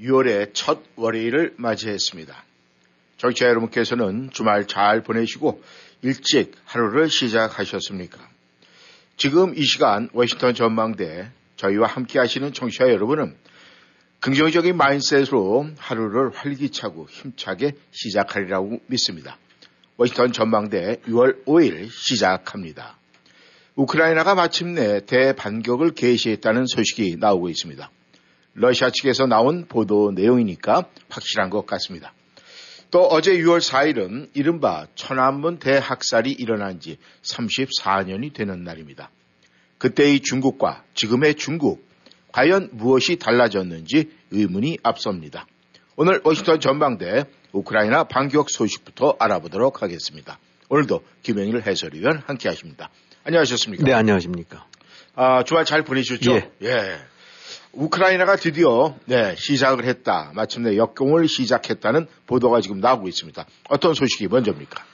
6월의 첫 월요일을 맞이했습니다. 청취자 여러분께서는 주말 잘 보내시고 일찍 하루를 시작하셨습니까? 지금 이 시간 워싱턴 전망대 저희와 함께 하시는 청취자 여러분은 긍정적인 마인셋으로 하루를 활기차고 힘차게 시작하리라고 믿습니다. 워싱턴 전망대 6월 5일 시작합니다. 우크라이나가 마침내 대반격을 개시했다는 소식이 나오고 있습니다. 러시아 측에서 나온 보도 내용이니까 확실한 것 같습니다. 또 어제 6월 4일은 이른바 천안문 대학살이 일어난 지 34년이 되는 날입니다. 그때의 중국과 지금의 중국, 과연 무엇이 달라졌는지 의문이 앞섭니다. 오늘 워싱턴 전망대 우크라이나 반격 소식부터 알아보도록 하겠습니다. 오늘도 김영일 해설위원 함께 하십니다. 안녕하셨습니까? 네, 안녕하십니까. 아, 주말 잘 보내셨죠? 예. 예. 우크라이나가 드디어 네, 시작을 했다. 마침내 역공을 시작했다는 보도가 지금 나오고 있습니다. 어떤 소식이 먼저입니까?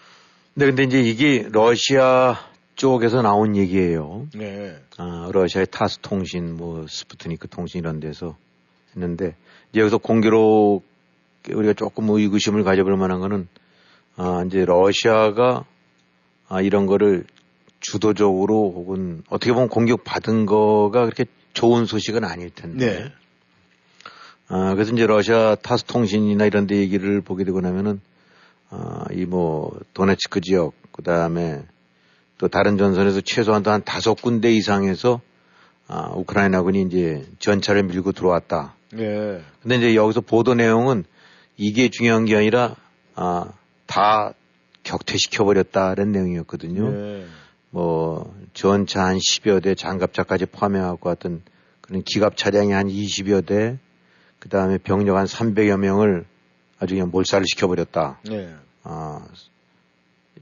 네, 근데 이제 이게 러시아 쪽에서 나온 얘기예요. 네. 아, 러시아의 타스 통신, 뭐 스푸트니크 통신 이런 데서 했는데 이제 여기서 공교롭 우리가 조금 의구심을 가져볼 만한 거는 아, 이제 러시아가 아, 이런 거를 주도적으로 혹은 어떻게 보면 공격 받은 거가 그렇게 좋은 소식은 아닐 텐데. 네. 아, 그래서 이제 러시아 타스 통신이나 이런 데 얘기를 보게 되고 나면은 아, 이 뭐 도네츠크 지역 그 다음에 또 다른 전선에서 최소한 한 다섯 군데 이상에서 아, 우크라이나군이 이제 전차를 밀고 들어왔다. 네. 근데 이제 여기서 보도 내용은 이게 중요한 게 아니라 아, 다 격퇴시켜 버렸다는 내용이었거든요. 네. 뭐 전차 한 10여 대, 장갑차까지 포함해 갖고 어떤 그런 기갑 차량이 한 20여 대, 그 다음에 병력 한 300여 명을 아주 그냥 몰살을 시켜버렸다. 네. 아,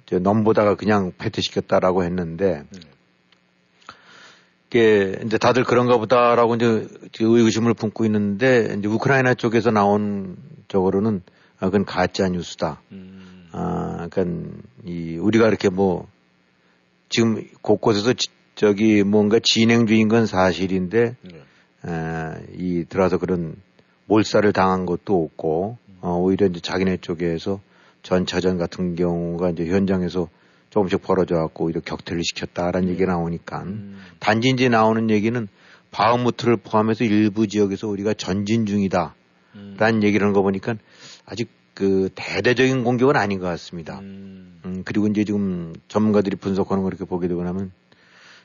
이제 넘보다가 그냥 패퇴시켰다라고 했는데, 네. 이게 이제 다들 그런가 보다라고 이제 의구심을 품고 있는데, 이제 우크라이나 쪽에서 나온 쪽으로는 아, 그건 가짜 뉴스다. 음. 아, 그러니까 이 우리가 이렇게 뭐 지금 곳곳에서 지- 저기 뭔가 진행 중인 건 사실인데 네. 에, 이 들어와서 그런 몰살을 당한 것도 없고 어, 오히려 이제 자기네 쪽에서 전차전 같은 경우가 이제 현장에서 조금씩 벌어져 갖고 오히려 격퇴를 시켰다라는 얘기가 나오니까 음. 단지 이제 나오는 얘기는 바흐무트를 포함해서 일부 지역에서 우리가 전진 중이다. 음. 라는 얘기를 하는 거 보니까 아직 그 대대적인 공격은 아닌 것 같습니다. 음. 음, 그리고 이제 지금 전문가들이 분석하는 걸 이렇게 보게 되고 나면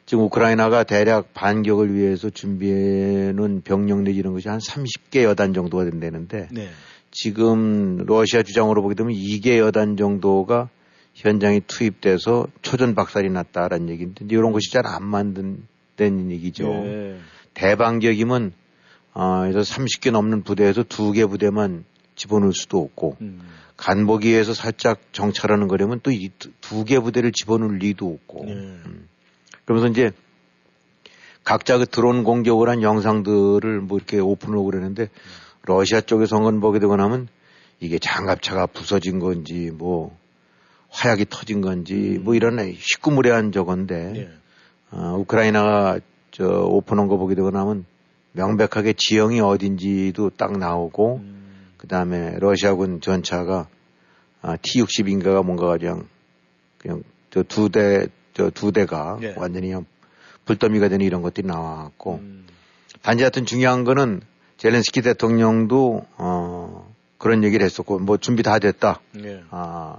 지금 우크라이나가 대략 반격을 위해서 준비해 놓은 병력 내지 이런 것이 한 30개 여단 정도가 된다는데 네. 지금 러시아 주장으로 보게 되면 2개 여단 정도가 현장에 투입돼서 초전 박살이 났다라는 얘기인데 이런 것이 잘 안 만든 얘기죠. 네. 대반격이면 아, 그래서 30개 넘는 부대에서 두 개 부대만 집어넣을 수도 없고 음. 간보기에서 살짝 정찰하는 거려면 또 이 두 개 부대를 집어넣을 리도 없고 네. 그러면서 이제 각자 그 드론 공격을 한 영상들을 뭐 이렇게 오픈하고 그러는데 러시아 쪽에서 한건 보게 되고 나면 이게 장갑차가 부서진 건지 뭐 화약이 터진 건지 뭐 이런 희구무례한 저건데 네. 어, 우크라이나가 저 오픈한 거 보게 되고 나면 명백하게 지형이 어딘지도 딱 나오고 음. 그 다음에 러시아군 전차가 아, T-60인가가 뭔가 그냥 그냥 저 두 대 저 두 대가 예. 완전히 불더미가 되는 이런 것들이 나왔고 음. 단지 하여튼 중요한 거는 젤렌스키 대통령도 어 그런 얘기를 했었고 뭐 준비 다 됐다. 네. 아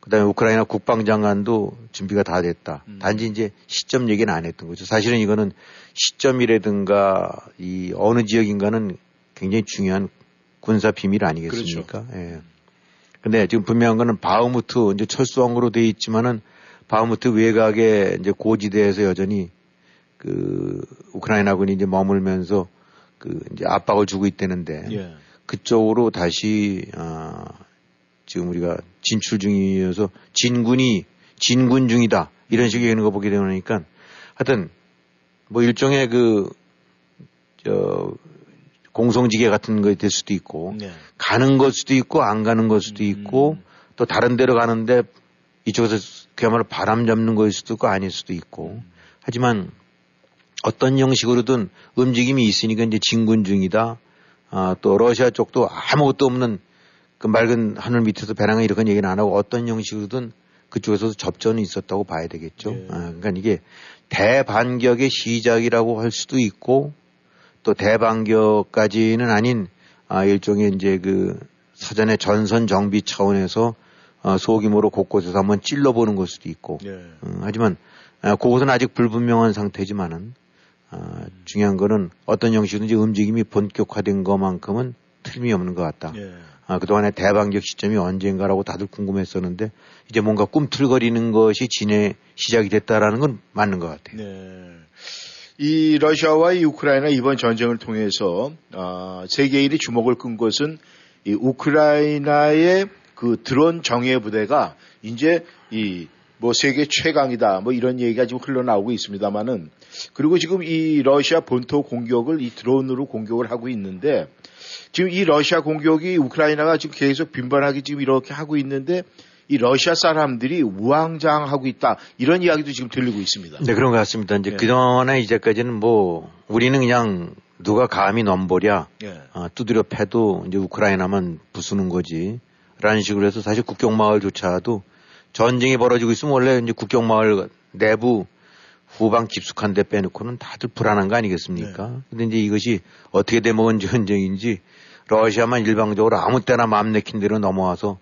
그다음에 우크라이나 국방장관도 준비가 다 됐다. 음. 단지 이제 시점 얘기는 안 했던 거죠. 사실은 이거는 시점이라든가 이 어느 지역인가는 굉장히 중요한 군사 비밀 아니겠습니까? 그렇죠. 예. 근데 지금 분명한 거는 바흐무트 이제 철수항으로 돼 있지만은 바흐무트 외곽에 이제 고지대에서 여전히 그 우크라이나군이 이제 머물면서 그 이제 압박을 주고 있다는데 예. 그쪽으로 다시 아, 지금 우리가 진출 중이어서 진군이 진군 중이다 이런 식의 있는 거 보게 되니까 하여튼 뭐 일종의 그 저 공성지계 같은 거에 될 수도 있고 네. 가는 걸 수도 있고 안 가는 걸 수도 있고 음. 또 다른 데로 가는데 이쪽에서 그야말로 바람 잡는 거일 수도 있고 아닐 수도 있고 하지만 어떤 형식으로든 움직임이 있으니까 이제 진군 중이다. 아, 또 러시아 쪽도 아무것도 없는 그 맑은 하늘 밑에서 배낭을 이렇게 얘기는 안 하고 어떤 형식으로든 그쪽에서도 접전이 있었다고 봐야 되겠죠. 예. 아, 그러니까 이게 대반격의 시작이라고 할 수도 있고 또 대반격까지는 아닌 아, 일종의 이제 그 사전에 전선 정비 차원에서 어, 소규모로 곳곳에서 한번 찔러보는 걸 수도 있고 네. 음, 하지만 아, 그것은 아직 불분명한 상태지만은 아, 중요한 거는 어떤 형식이든지 움직임이 본격화된 것만큼은 틀림이 없는 것 같다. 네. 아, 그동안의 대반격 시점이 언젠가라고 다들 궁금했었는데 이제 뭔가 꿈틀거리는 것이 진해 시작이 됐다라는 건 맞는 것 같아요. 네. 이 러시아와 이 우크라이나 이번 전쟁을 통해서 아, 세계인이 주목을 끈 것은 이 우크라이나의 그 드론 정예 부대가 이제 이 뭐 세계 최강이다 뭐 이런 얘기가 지금 흘러나오고 있습니다만은 그리고 지금 이 러시아 본토 공격을 이 드론으로 공격을 하고 있는데 지금 이 러시아 공격이 우크라이나가 지금 계속 빈번하게 지금 이렇게 하고 있는데 이 러시아 사람들이 우왕좌왕하고 있다 이런 이야기도 지금 들리고 있습니다. 네, 그런 것 같습니다. 이제 네. 그동안에 이제까지는 뭐 우리는 그냥 누가 감히 넘보랴 예. 아, 두드려 패도 이제 우크라이나만 부수는 거지. 라는 식으로 해서 사실 국경 마을조차도 전쟁이 벌어지고 있으면 원래 이제 국경 마을 내부 후방 깊숙한 데 빼놓고는 다들 불안한 거 아니겠습니까? 네. 근데 이제 이것이 어떻게 되먹은 전쟁인지 러시아만 일방적으로 아무 때나 마음 내킨 대로 넘어와서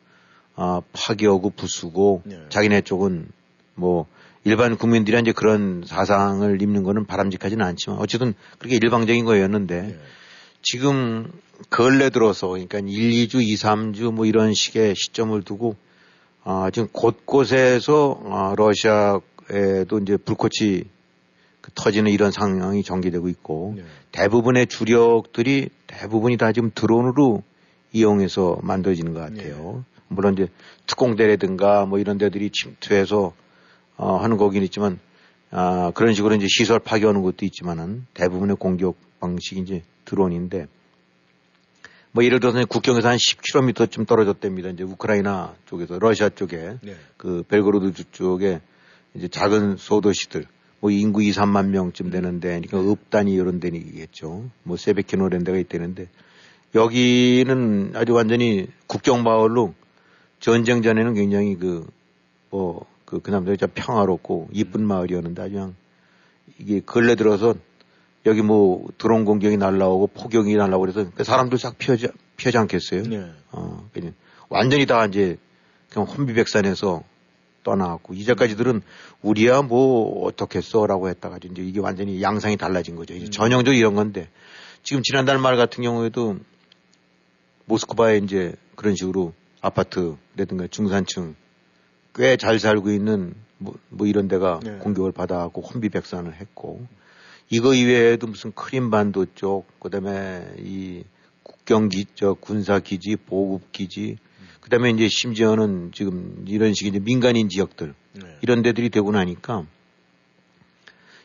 아, 파괴하고 부수고 네. 자기네 쪽은 뭐 일반 국민들이 이제 그런 사상을 입는 거는 바람직하지는 않지만 어쨌든 그렇게 일방적인 거였는데 예. 지금 근래 들어서 그러니까 1, 2주, 2, 3주 뭐 이런 식의 시점을 두고 아, 지금 곳곳에서 아, 러시아에도 이제 불꽃이 그 터지는 이런 상황이 전개되고 있고 네. 대부분의 주력들이 대부분이 다 지금 드론으로 이용해서 만들어지는 것 같아요. 물론 이제 특공대라든가 뭐 이런 데들이 침투해서 어, 하는 거긴 있지만 아, 그런 식으로 이제 시설 파괴하는 것도 있지만은 대부분의 공격 방식이 이제 드론인데 뭐 예를 들어서 국경에서 한 10km쯤 떨어졌답니다. 이제 우크라이나 쪽에서 러시아 쪽에 네. 그 벨그로드 쪽에 이제 작은 소도시들 뭐 인구 2, 3만 명쯤 되는데 그러니까 읍단이 이런 데이겠죠. 뭐 세베키노 이런 데가 있다는데 여기는 아주 완전히 국경 마을로 전쟁 전에는 굉장히 그 뭐 그 그나마 진짜 평화롭고 이쁜 마을이었는데 아주 그냥 이게 근래 들어서 여기 뭐 드론 공격이 날라오고 폭격이 날라오고 그래서 그 사람들 싹 피하지 피하지 않겠어요? 네. 어, 그냥 완전히 다 이제 그냥 혼비백산에서 떠나왔고 이제까지들은 우리야 뭐 어떻겠어라고 했다가 이제 이게 완전히 양상이 달라진 거죠. 이제 전형적으로 이런 건데 지금 지난달 말 같은 경우에도 모스크바에 이제 그런 식으로 아파트라든가 중산층 꽤 잘 살고 있는 뭐, 뭐 이런 데가 네. 공격을 받아갖고 혼비백산을 했고 이거 이외에도 무슨 크림반도 쪽 그다음에 이 국경기 저 군사기지 보급기지 그다음에 이제 심지어는 지금 이런 식의 이제 민간인 지역들 네. 이런 데들이 되고 나니까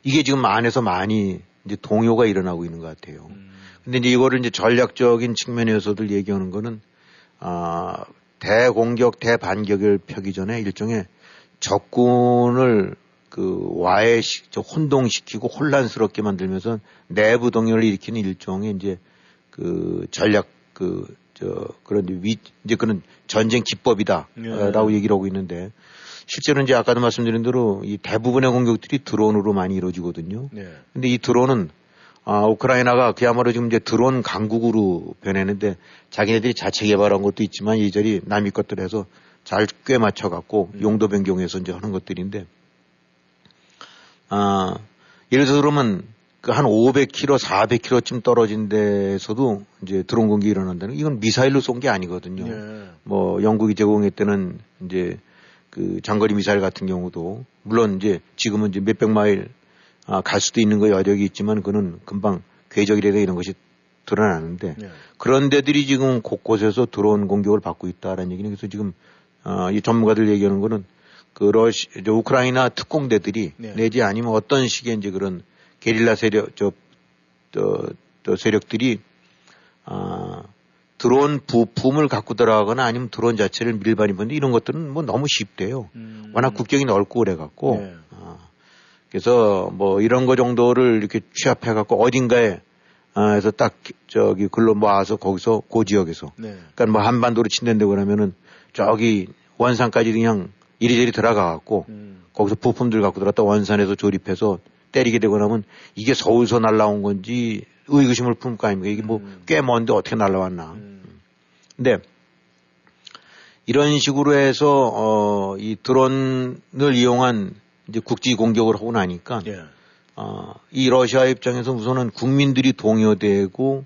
이게 지금 안에서 많이 이제 동요가 일어나고 있는 것 같아요. 음. 근데 이제 이거를 이제 전략적인 측면에서들 얘기하는 거는 아 대공격 대반격을 펴기 전에 일종의 적군을 그 와해시 저 혼동시키고 혼란스럽게 만들면서 내부 동요를 일으키는 일종의 이제 그 전략 그 저 그런 위 이제 그런 전쟁 기법이다라고 네. 얘기를 하고 있는데 실제로 이제 아까도 말씀드린 대로 이 대부분의 공격들이 드론으로 많이 이루어지거든요. 네. 근데 이 드론은 아, 우크라이나가 그야말로 지금 이제 드론 강국으로 변했는데 자기네들이 자체 개발한 것도 있지만 이절이 남의 것들 해서 잘 꽤 맞춰갖고 용도 변경해서 이제 하는 것들인데 아, 예를 들어 그러면 그 한 500km, 400km쯤 떨어진 데서도 이제 드론 공격이 일어난다는 거, 이건 미사일로 쏜 게 아니거든요. 네. 뭐 영국이 제공했다는 이제 그 장거리 미사일 같은 경우도 물론 이제 지금은 이제 몇백 마일 아, 갈 수도 있는 거 여력이 있지만 그는 금방 궤적이라든가 이런 것이 드러나는데 네. 그런 데들이 지금 곳곳에서 드론 공격을 받고 있다라는 얘기는 그래서 지금 어, 이 전문가들 얘기하는 거는 그 러시 저 우크라이나 특공대들이 네. 내지 아니면 어떤 식의 이제 그런 게릴라 세력 저, 저, 저 세력들이 아 드론 부품을 갖고 들어가거나 아니면 드론 자체를 밀반입 하는데 이런 것들은 뭐 너무 쉽대요. 음. 워낙 국경이 넓고 그래 갖고 네. 아, 그래서 뭐 이런 거 정도를 이렇게 취합해 갖고 어딘가에 아, 해서 딱 저기 글로 모아서 거기서 그 지역에서 네. 그러니까 뭐 한반도로 친댄다고 그러면은 저기 원산까지 그냥 이리저리 들어가 갖고 음. 거기서 부품들 갖고 들어갔다 원산에서 조립해서 때리게 되고 나면 이게 서울서 날라온 건지 의구심을 품을 거 아닙니까? 이게 뭐 음. 꽤 먼데 어떻게 날라왔나. 음. 근데 이런 식으로 해서 어, 이 드론을 이용한 이제 국지 공격을 하고 나니까 예. 어, 이 러시아 입장에서 우선은 국민들이 동요되고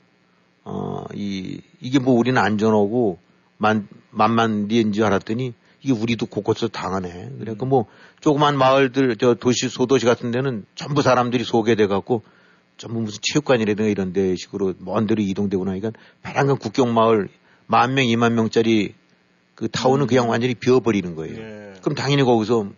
어, 이 이게 뭐 우리는 안전하고 만 만만디인 줄 알았더니 이게 우리도 곳곳에서 당하네. 그러니까 뭐 조그만 마을들 저 도시 소도시 같은 데는 전부 사람들이 소개돼 갖고 전부 무슨 체육관이라든가 이런 데 식으로 먼 데로 이동되고 나니까 파란강 국경 마을 만 명, 이만 명짜리 그 타운은 그냥 완전히 비어버리는 거예요. 예. 그럼 당연히 거기서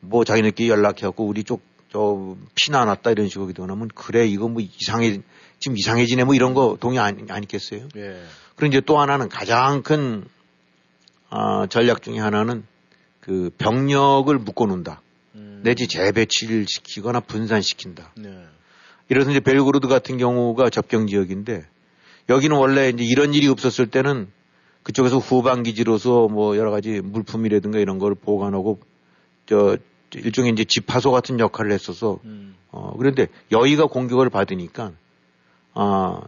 뭐 자기네끼리 연락해갖고 우리 쪽, 저, 피나 났다 이런 식으로 나면 그래, 이거 뭐 이상해, 지금 이상해지네 뭐 이런 거 동의 안, 안 있겠어요? 예. 그리고 이제 또 하나는 가장 큰, 아, 전략 중에 하나는 그 병력을 묶어놓는다. 음. 내지 재배치를 시키거나 분산시킨다. 네. 이래서 이제 벨그로드 같은 경우가 접경 지역인데 여기는 원래 이제 이런 일이 없었을 때는 그쪽에서 후방 기지로서 뭐 여러 가지 물품이라든가 이런 걸 보관하고 저 일종의 이제 집화소 같은 역할을 했어서 음. 어 그런데 여기가 공격을 받으니까 아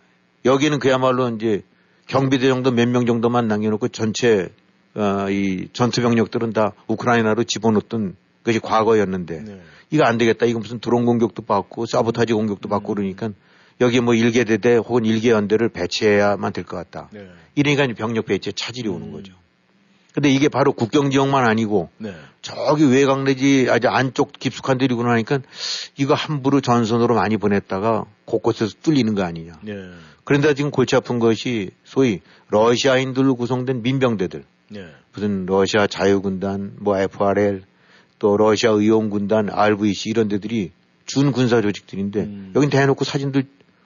여기는 그야말로 이제 경비대 정도 몇 명 정도만 남겨놓고 전체 어, 이 전투 병력들은 다 우크라이나로 집어넣었던 것이 과거였는데 네. 이거 안 되겠다. 이거 무슨 드론 공격도 받고 사보타지 공격도 받고 그러니까 여기 뭐 일개 대대 혹은 일개 연대를 배치해야만 될 것 같다. 네. 이러니까 병력 배치에 차질이 오는 거죠. 근데 이게 바로 국경 지역만 아니고 네. 저기 외곽 내지 아주 안쪽 깊숙한 데리고 나니까 이거 함부로 전선으로 많이 보냈다가 곳곳에서 뚫리는 거 아니냐. 네. 그런데 지금 골치 아픈 것이 소위 러시아인들로 구성된 민병대들. 네. 무슨 러시아 자유군단, 뭐 FRL, 또 러시아 의용군단, RVC 이런 데들이 준 군사 조직들인데 음. 여긴 대놓고 사진들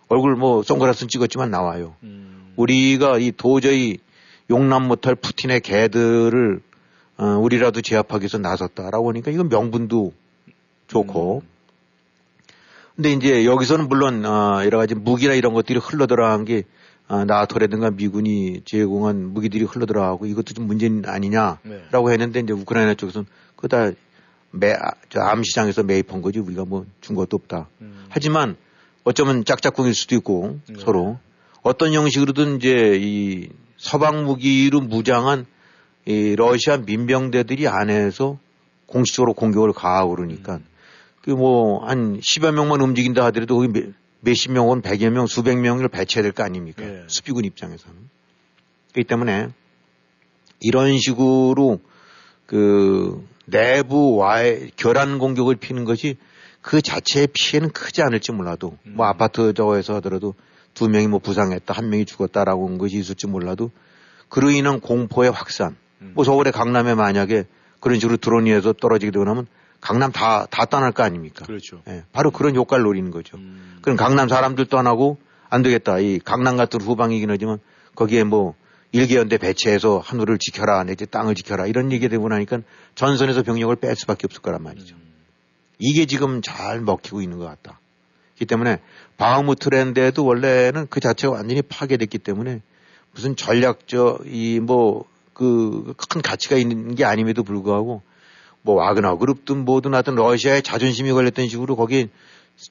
얼굴 뭐 선글라스 찍었지만 나와요. 음. 우리가 이 도저히 용납 못할 푸틴의 개들을 어, 우리라도 제압하기 위해서 나섰다라고 하니까 이건 명분도 좋고. 근데 이제 여기서는 물론 어, 여러 가지 무기나 이런 것들이 흘러들어간 게 어, 나토라든가 미군이 제공한 무기들이 흘러들어가고 이것도 좀 문제는 네. 아니냐라고 했는데 이제 우크라이나 쪽에서는 그다 매, 아, 저 암시장에서 매입한 거지 우리가 뭐 준 것도 없다. 음. 하지만 어쩌면 짝짝꿍일 수도 있고 네. 서로 어떤 형식으로든 이제 이 서방 무기로 무장한 이 러시아 민병대들이 안에서 공식적으로 공격을 가하고 그러니까 그 뭐 한 10여 명만 움직인다 하더라도 거기 몇- 몇십 명 혹은 백여 명, 수백 명을 배치해야 될 거 아닙니까? 예. 수비군 입장에서는. 그렇기 때문에 이런 식으로 그 내부와의 결란 공격을 피는 것이 그 자체의 피해는 크지 않을지 몰라도 음. 뭐 아파트 저거에서 하더라도 두 명이 뭐 부상했다 한 명이 죽었다라고 한 것이 있을지 몰라도 그로 인한 공포의 확산 음. 뭐 서울의 강남에 만약에 그런 식으로 드론이에서 떨어지게 되고 나면 강남 다, 다 떠날 거 아닙니까? 그렇죠. 예, 바로 그런 효과를 노리는 거죠. 음. 그럼 강남 사람들 떠나고 안 되겠다. 이 강남 같은 후방이긴 하지만 거기에 뭐 일개연대 배치해서 하늘을 지켜라 내지 땅을 지켜라 이런 얘기 되고 나니까 전선에서 병력을 뺄 수밖에 없을 거란 말이죠. 이게 지금 잘 먹히고 있는 것 같다. 그렇기 때문에 바흐무트랜드에도 원래는 그 자체가 완전히 파괴됐기 때문에 무슨 전략적 이 뭐 그 큰 가치가 있는 게 아님에도 불구하고 뭐 와그너 그룹든 뭐든 하여튼 러시아의 자존심이 걸렸던 식으로 거기에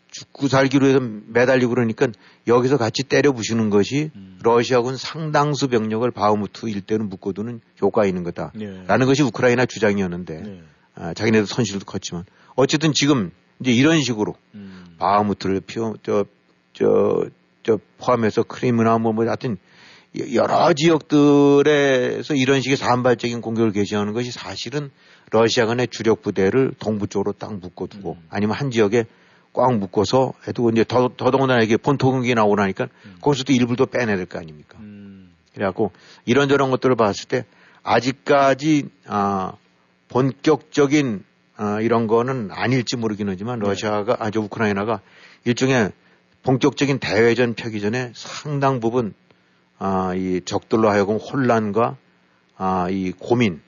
죽고 살기로 해서 매달리고 그러니까 여기서 같이 때려 부시는 것이 음. 러시아군 상당수 병력을 바흐무트 일대는 묶어두는 효과가 있는 거다. 네. 라는 것이 우크라이나 주장이었는데 네. 아, 자기네도 손실도 컸지만 어쨌든 지금 이제 이런 식으로 음. 바흐무트를 피워 저, 저, 저 포함해서 크림이나 뭐, 뭐 하여튼 여러 지역들에서 이런 식의 산발적인 공격을 개시하는 것이 사실은 러시아군의 주력 부대를 동부 쪽으로 딱 묶어두고 음. 아니면 한 지역에 꽉 묶어서 해도 이제 더, 더더군다나 이게 본토경기 나오고 나니까 음. 거기서도 일부도 빼내야 될거 아닙니까? 음. 그래갖고 이런저런 것들을 봤을 때 아직까지 아 본격적인 아, 이런 거는 아닐지 모르긴 하지만 네. 러시아가 아주 우크라이나가 일종의 본격적인 대외전 펴기 전에 상당 부분 아, 이 적들로 하여금 혼란과 아, 이 고민,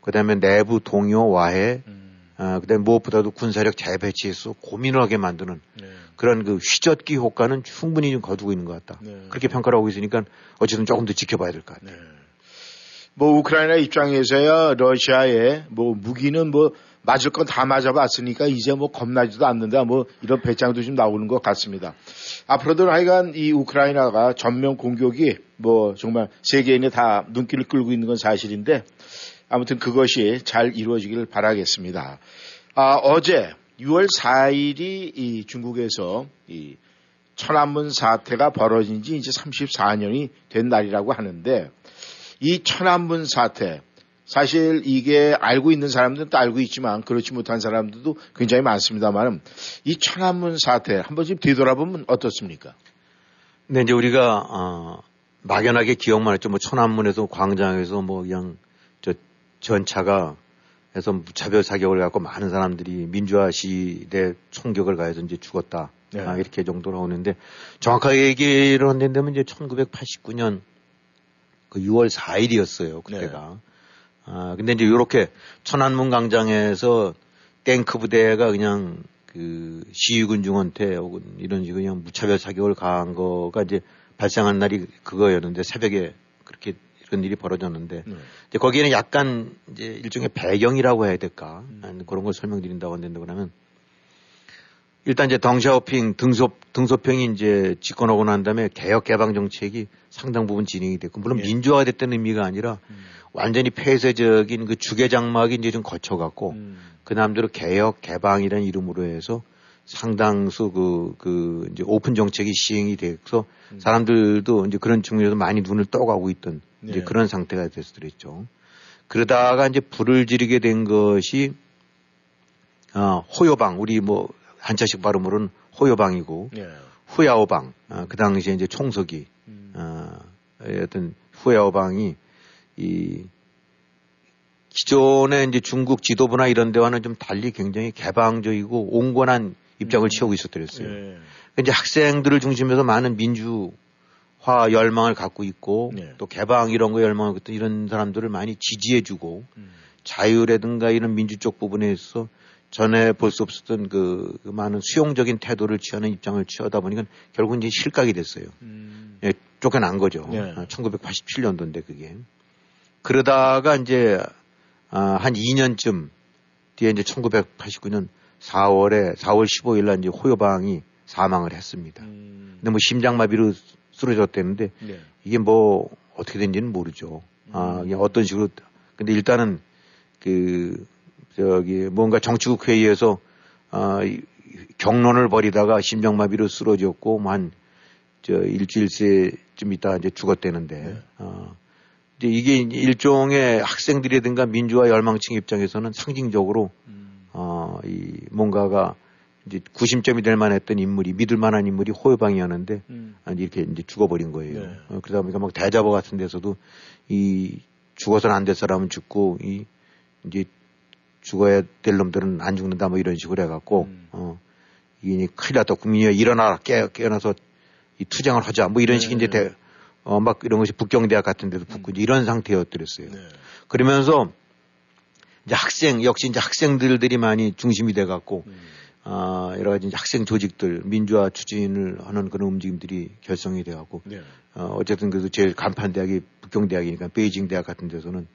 그 다음에 내부 동요 와해, 음. 아, 그 다음에 무엇보다도 군사력 재배치에서 고민을 하게 만드는 네. 그런 그 휘젓기 효과는 충분히 좀 거두고 있는 것 같다. 네. 그렇게 평가를 하고 있으니까 어쨌든 조금 더 지켜봐야 될 것 같아요. 네. 뭐 우크라이나 입장에서야 러시아의 뭐 무기는 뭐 맞을 건 다 맞아봤으니까 이제 뭐 겁나지도 않는다 뭐 이런 배짱도 좀 나오는 것 같습니다. 앞으로도 하여간 이 우크라이나가 전면 공격이 뭐 정말 세계인이 다 눈길을 끌고 있는 건 사실인데 아무튼 그것이 잘 이루어지기를 바라겠습니다. 아, 어제 6월 4일이 이 중국에서 이 천안문 사태가 벌어진 지 이제 34년이 된 날이라고 하는데 이 천안문 사태 사실 이게 알고 있는 사람들은 또 알고 있지만 그렇지 못한 사람들도 굉장히 많습니다만 이 천안문 사태 한번 좀 뒤돌아보면 어떻습니까? 네, 이제 우리가 어, 막연하게 기억만 했죠. 뭐 천안문에서 광장에서 뭐 그냥 저 전차가 해서 무차별 사격을 갖고 많은 사람들이 민주화 시대 총격을 가해서 이제 죽었다. 네. 아, 이렇게 정도로 오는데 정확하게 얘기를 한다면 이제 1989년 그 6월 4일이었어요. 그때가. 네. 아, 근데 이제 요렇게 천안문 광장에서 탱크 부대가 그냥 그 시위군중한테 혹은 이런 식으로 그냥 무차별 사격을 가한 거가 이제 발생한 날이 그거였는데 새벽에 그렇게 이런 일이 벌어졌는데 네. 이제 거기에는 약간 이제 일종의 배경이라고 해야 될까 음. 그런 걸 설명드린다고 한다는데 그러면 일단 이제 덩샤오핑 등소 등소평이 이제 집권하고 난 다음에 개혁 개방 정책이 상당 부분 진행이 됐고 물론 예. 민주화가 됐다는 의미가 아니라 음. 완전히 폐쇄적인 그 주계 장막이 이제 좀 거쳐갖고 음. 그 남대로 개혁 개방이라는 이름으로 해서 상당수 그, 그, 이제 오픈 정책이 시행이 돼서 음. 사람들도 이제 그런 측면에서 많이 눈을 떠가고 있던 네. 이제 그런 상태가 그랬죠. 그러다가 이제 불을 지르게 된 것이 어, 호요방, 우리 뭐 한자식 발음으로는 호요방이고 네. 후야오방, 어, 그 당시에 이제 총석이, 음. 어, 어떤 후야오방이 이 기존의 이제 중국 지도부나 이런 데와는 좀 달리 굉장히 개방적이고 온건한 입장을 음. 취하고 있었더랬어요. 네. 이제 학생들을 중심해서 많은 민주화 열망을 갖고 있고 네. 또 개방 이런 거 열망을 갖고 이런 사람들을 많이 지지해주고 음. 자유라든가 이런 민주 적 부분에서 전에 볼 수 없었던 그, 그, 많은 수용적인 태도를 취하는 입장을 취하다 보니까 결국 이제 실각이 됐어요. 음. 예, 쫓겨난 거죠. 네. 1987년도인데 아, 그게. 그러다가 이제 아, 한 2년쯤 뒤에 이제 1989년 4월에 4월 15일 날 이제 호요방이 사망을 했습니다. 음. 근데 뭐 심장마비로 쓰러졌다는데 네. 이게 뭐 어떻게 된지는 모르죠. 아, 음. 어떤 식으로 근데 일단은 그 저기 뭔가 정치국 회의에서 아, 경론을 벌이다가 심장마비로 쓰러졌고 뭐 한 저 일주일째쯤 있다 이제 죽었대는데 네. 어, 이제 이게 일종의 학생들이든가 민주화 열망층 입장에서는 상징적으로 음. 어, 이 뭔가가 이제 구심점이 될 만했던 인물이 믿을 만한 인물이 호요방이었는데 음. 이렇게 이제 죽어버린 거예요. 네. 어, 그러다 보니까 막 대자보 같은 데서도 이 죽어서는 안 될 사람은 죽고 이 이제 죽어야 될 놈들은 안 죽는다 뭐 이런 식으로 해갖고 음. 어 이게 큰일 났다 국민이 일어나라 깨 깨어나서 이 투쟁을 하자 뭐 이런 네. 식의 이제 대, 어, 막 이런 것이 북경대학 같은 데도 붙고 음. 이런 상태였더랬어요. 네. 그러면서 이제 학생, 역시 이제 학생들들이 많이 중심이 돼 갖고, 음. 아, 여러 가지 학생 조직들, 민주화 추진을 하는 그런 움직임들이 결성이 돼 갖고, 네. 어, 어쨌든 그래도 제일 간판 대학이 북경대학이니까 베이징 대학 같은 데서는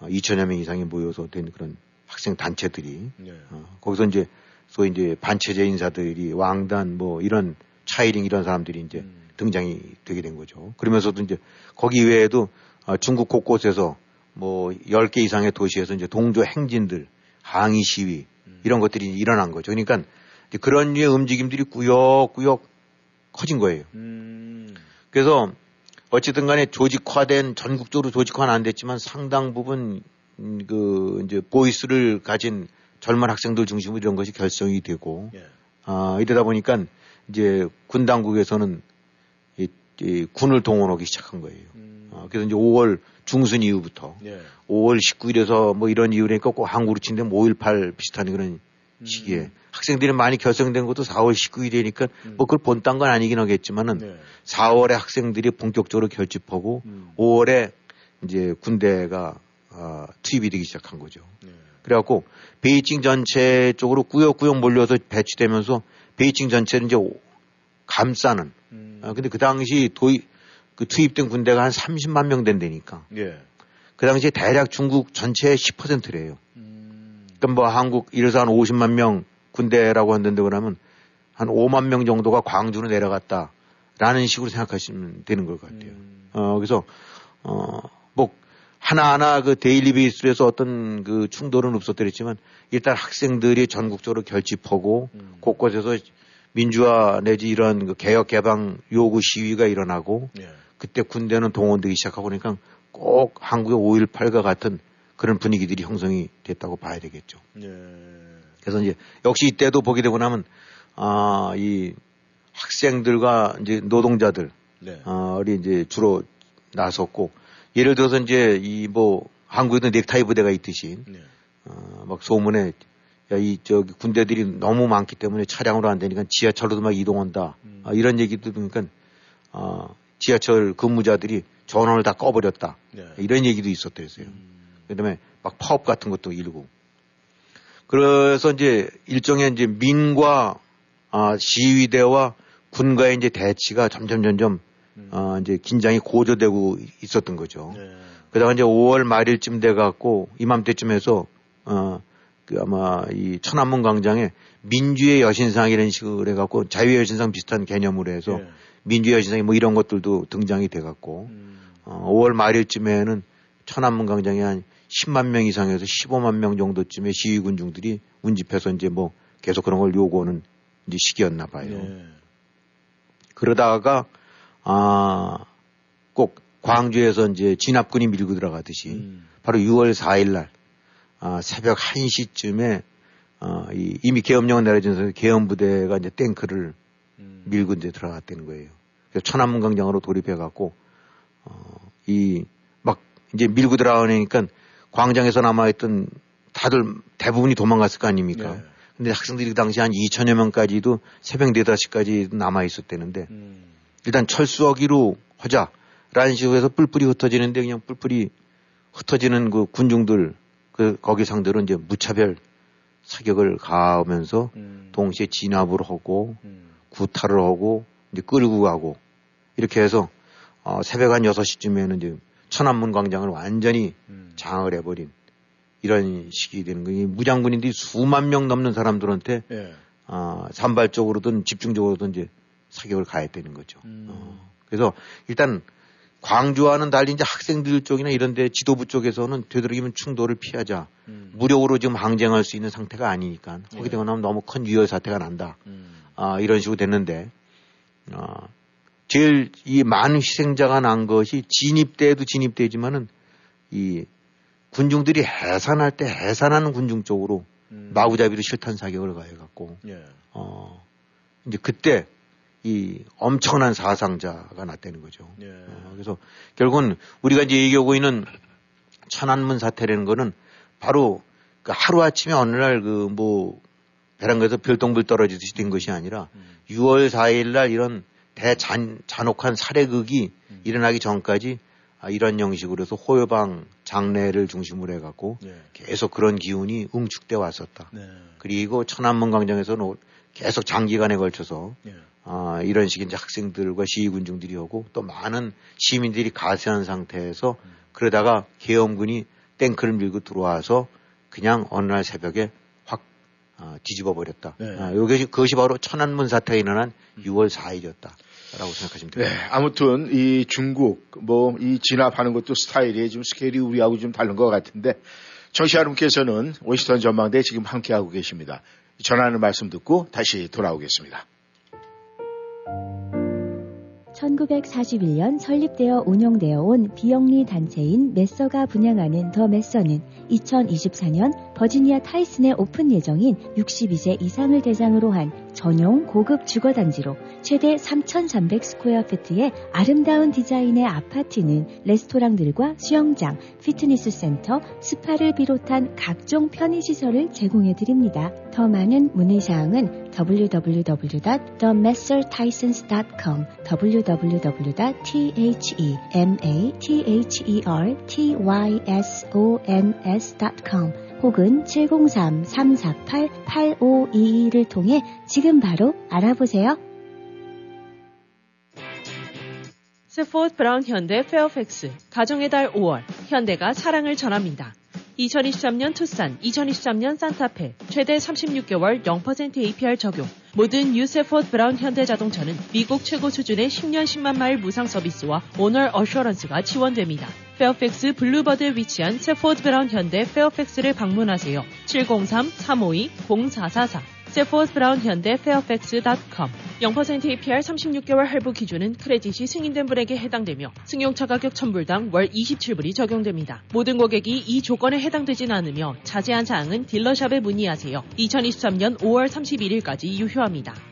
어, 2천여 명 이상이 모여서 된 그런 학생 단체들이, 네. 어, 거기서 이제 소위 이제 반체제 인사들이 왕단 뭐 이런 차이링 이런 사람들이 이제 음. 등장이 되게 된 거죠. 그러면서도 이제 거기 외에도 아, 중국 곳곳에서 뭐 10개 이상의 도시에서 이제 동조 행진들, 항의 시위 이런 것들이 일어난 거죠. 그러니까 그런 류의 움직임들이 꾸역꾸역 커진 거예요. 음. 그래서 어쨌든 간에 조직화된 전국적으로 조직화는 안 됐지만 상당 부분 음, 그 이제 보이스를 가진 젊은 학생들 중심으로 이런 것이 결성이 되고 예. 아, 이러다 보니까 이제 군 당국에서는 이, 이 군을 동원하기 시작한 거예요. 음. 아, 그래서 이제 5월 중순 이후부터 예. 5월 19일에서 뭐 이런 이유니까 꼭 한국으로 친데 5.18 비슷한 그런 음. 시기에 학생들이 많이 결성된 것도 4월 19일이니까 음. 뭐 그걸 본딴 건 아니긴 하겠지만은 네. 4월에 학생들이 본격적으로 결집하고 음. 5월에 이제 군대가 어, 투입이 되기 시작한 거죠. 네. 그래갖고 베이징 전체 쪽으로 꾸역꾸역 몰려서 배치되면서 베이징 전체를 이제 감싸는. 음. 어, 근데 그 당시 도입, 그 투입된 군대가 한 30만 명 된다니까. 예. 그 당시에 대략 중국 전체의 10%래요. 음. 그러니까 뭐 한국 이래서 한 50만 명 군대라고 한다고 그러면 한 5만 명 정도가 광주로 내려갔다라는 식으로 생각하시면 되는 것 같아요. 음. 어, 그래서, 어, 뭐, 하나하나 그 데일리 베이스에서 어떤 그 충돌은 없었더랬지만 일단 학생들이 전국적으로 결집하고 음. 곳곳에서 민주화 내지 이런 그 개혁 개방 요구 시위가 일어나고 예. 그때 군대는 동원되기 시작하고 그러니까 꼭 한국의 5.18과 같은 그런 분위기들이 형성이 됐다고 봐야 되겠죠. 예. 그래서 이제 역시 이때도 보게 되고 나면 아, 이 학생들과 이제 노동자들 네. 어, 이 이제 주로 나섰고 예를 들어서 이제 이 뭐 한국에도 넥타이 부대가 있듯이 네. 어, 막 소문에 야, 이 저기 군대들이 너무 많기 때문에 차량으로 안 되니까 지하철로도 막 이동한다. 음. 아, 이런 얘기도 들으니까 어, 지하철 근무자들이 전원을 다 꺼버렸다. 네. 이런 얘기도 있었대요. 음. 그다음에 막 파업 같은 것도 일고. 그래서 이제 일종의 이제 민과 아, 시위대와 군과의 이제 대치가 점점 점점 음. 어, 이제 긴장이 고조되고 있었던 거죠. 네. 그러다가 이제 5월 말일쯤 돼 갖고 이맘때쯤 해서 어, 그 아마 이 천안문 광장에 민주의 여신상이라는 식으로 해 갖고 자유의 여신상 비슷한 개념으로 해서 네. 민주의 여신상이 뭐 이런 것들도 등장이 돼 갖고 음. 어, 5월 말일쯤에는 천안문 광장에 한 10만 명 이상에서 15만 명 정도쯤의 시위 군중들이 운집해서 이제 뭐 계속 그런 걸 요구하는 이제 시기였나 봐요. 네. 그러다가 아, 꼭 광주에서 이제 진압군이 밀고 들어가듯이 음. 바로 6월 4일 날 아, 새벽 1시쯤에 아, 이, 이미 계엄령을 내려진서 계엄부대가 이제 탱크를 음. 밀고 이제 들어갔다는 거예요. 그래서 천안문 광장으로 돌입해 갖고 어, 이 막 이제 밀고 들어가니까 광장에서 남아있던 다들 대부분이 도망갔을 거 아닙니까? 네. 근데 학생들이 그 당시 한 2천여 명까지도 새벽 4, 5시까지 남아있었다는데 음. 일단 철수하기로 하자라는 식으로 해서 뿔뿔이 흩어지는데 그냥 뿔뿔이 흩어지는 그 군중들 그 거기 상대로 이제 무차별 사격을 가하면서 음. 동시에 진압을 하고 음. 구타를 하고 이제 끌고 가고 이렇게 해서 어, 새벽 한 6시쯤에는 이제 천안문 광장을 완전히 음. 장악을 해버린 이런 식이 되는 거예요. 무장군인들이 수만 명 넘는 사람들한테 예. 어, 산발적으로든 집중적으로든 이제 사격을 가했다는 거죠. 음. 어, 그래서 일단 광주와는 달리 이제 학생들 쪽이나 이런 데 지도부 쪽에서는 되도록이면 충돌을 피하자. 음. 무력으로 지금 항쟁할 수 있는 상태가 아니니까. 거기 예. 되고 나면 너무 큰 위험 사태가 난다. 음. 아, 이런 식으로 됐는데, 어, 제일 이 많은 희생자가 난 것이 진입 때도 진입되지만은 이 군중들이 해산할 때 해산하는 군중 쪽으로 음. 마구잡이로 실탄 사격을 가해갖고 예. 어 이제 그때 이 엄청난 사상자가 났다는 거죠. 예. 어, 그래서 결국은 우리가 이제 얘기하고 있는 천안문 사태라는 거는 바로 그 하루 아침에 어느 날 그뭐 배란가에서 별똥별 떨어지듯이 된 것이 아니라 음. 6월 4일 날 이런 대잔 잔혹한 살해극이 음. 일어나기 전까지 아, 이런 형식으로 해서 호요방 장례를 중심으로 해갖고 네. 계속 그런 기운이 응축돼 왔었다. 네. 그리고 천안문 광장에서는 계속 장기간에 걸쳐서 네. 아, 이런 식의 이제 학생들과 시위군중들이 오고 또 많은 시민들이 가세한 상태에서 음. 그러다가 계엄군이 탱크를 밀고 들어와서 그냥 어느 날 새벽에 확 아, 뒤집어 버렸다. 네. 아, 요게 그것이 바로 천안문 사태가 일어난 6월 음. 4일이었다. 라고 생각하시면 됩니다. 네, 아무튼 이 중국 뭐 이 진압하는 것도 스타일이 좀 스케일이 우리하고 좀 다른 것 같은데 정시 여러분께서는 워싱턴 전망대 지금 함께하고 계십니다. 전하는 말씀 듣고 다시 돌아오겠습니다. 1941년 설립되어 운영되어 온 비영리 단체인 메서가 분양하는 더 메서는 2024년 버지니아 타이슨에 오픈 예정인 62세 이상을 대상으로 한 전용 고급 주거단지로 최대 3,300 square feet의 아름다운 디자인의 아파트는 레스토랑들과 수영장, 피트니스 센터, 스파를 비롯한 각종 편의시설을 제공해 드립니다. 더 많은 문의사항은 www.themathertysons.com www.themathertysons.com 혹은 703-348-8522를 통해 지금 바로 알아보세요. Safford Brown 현대 페어팩스 가정의 달 5월 현대가 사랑을 전합니다. 2023년 투싼, 2023년 산타페 최대 36개월 0% APR 적용. 모든 유 Safford Brown 현대자동차는 미국 최고 수준의 10년 10만 마일 무상 서비스와 owner assurance가 지원됩니다. 페어팩스 Boulevard에 위치한 Safford Brown 현대 페어팩스를 방문하세요. 703-352-0444 Safford Brown 현대 페어팩스.com 0% APR 36개월 할부 기준은 credit이 승인된 분에게 해당되며 승용차 가격 1000불당 월 27불이 적용됩니다. 모든 고객이 이 조건에 해당되진 않으며 자세한 사항은 dealer shop에 문의하세요. 2023년 5월 31일까지 유효합니다.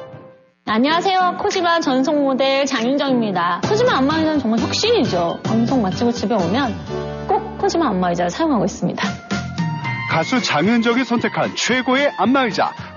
안녕하세요. 코지마 전송 모델 장윤정입니다. 코지마 안마의자는 정말 혁신이죠. 방송 마치고 집에 오면 꼭 코지마 안마의자를 사용하고 있습니다. 가수 장윤정이 선택한 최고의 안마의자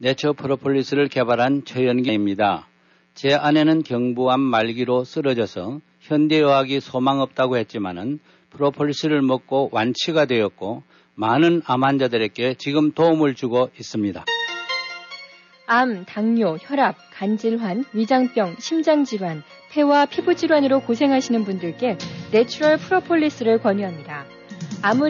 내처 프로폴리스를 개발한 최연기입니다. 제 아내는 경부암 말기로 쓰러져서 현대의학이 소망 없다고 했지만은 프로폴리스를 먹고 완치가 되었고 많은 암 환자들에게 지금 도움을 주고 있습니다. 암, 당뇨, 혈압, 간질환, 위장병, 심장질환, 폐와 피부 질환으로 고생하시는 분들께 natural 프로폴리스를 권유합니다.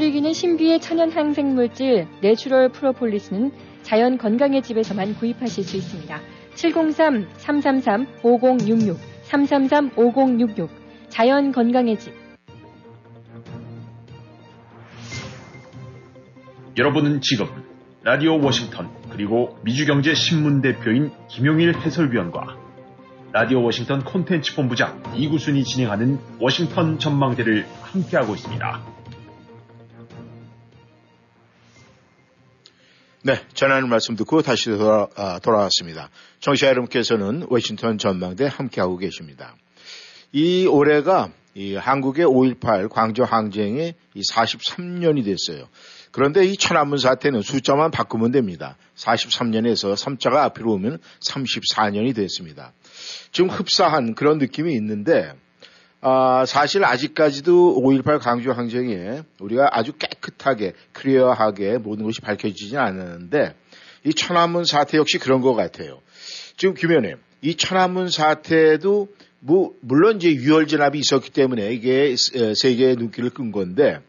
이기는 신비의 천연 항생물질 natural 프로폴리스는 자연 건강의 집에서만 구입하실 수 있습니다. 703-333-5066, 333-5066, 자연 건강의 집. 여러분은 지금 라디오 워싱턴 그리고 미주경제 신문 대표인 김용일 해설위원과 라디오 워싱턴 콘텐츠 본부장 이구순이 진행하는 워싱턴 전망대를 함께하고 있습니다. 네, 전하는 말씀 듣고 다시 돌아, 아, 돌아왔습니다. 청취자 여러분께서는 워싱턴 전망대 함께하고 계십니다. 이 올해가 이 한국의 5.18 광주 항쟁의 43년이 됐어요. 그런데 이 천안문 사태는 숫자만 바꾸면 됩니다. 43년에서 3자가 앞으로 오면 34년이 됐습니다. 지금 흡사한 그런 느낌이 있는데 아, 사실 아직까지도 5.18 광주 항쟁에 우리가 아주 깨끗하게 클리어하게 모든 것이 밝혀지지는 않았는데 이 천안문 사태 역시 그런 것 같아요. 지금 규면에 이 천안문 사태도 뭐 물론 이제 유혈 진압이 있었기 때문에 이게 세계의 눈길을 끈 건데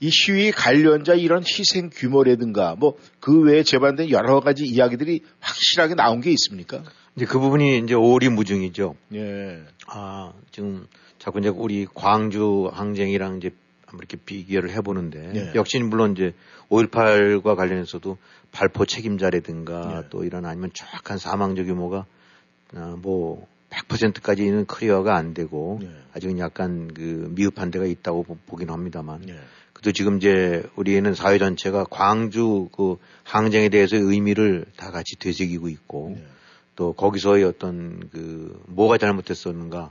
이 시위 관련자 이런 희생 규모라든가 뭐 그 외에 재반된 여러 가지 이야기들이 확실하게 나온 게 있습니까? 이제 그 부분이 이제 오리무중이죠. 예. 아 지금 자꾸 이제 우리 광주 항쟁이랑 이제 이렇게 비교를 해보는데 예. 역시 물론 이제 5.18과 관련해서도 발포 책임자라든가 예. 또 이런 아니면 정확한 사망자 규모가 아, 뭐 100%까지는 clear가 안 되고 예. 아직은 약간 그 미흡한 데가 있다고 보- 보긴 합니다만 예. 그래도 지금 이제 우리는 사회 전체가 광주 그 항쟁에 대해서의 의미를 다 같이 되새기고 있고 예. 또 거기서의 어떤 그 뭐가 잘못됐었는가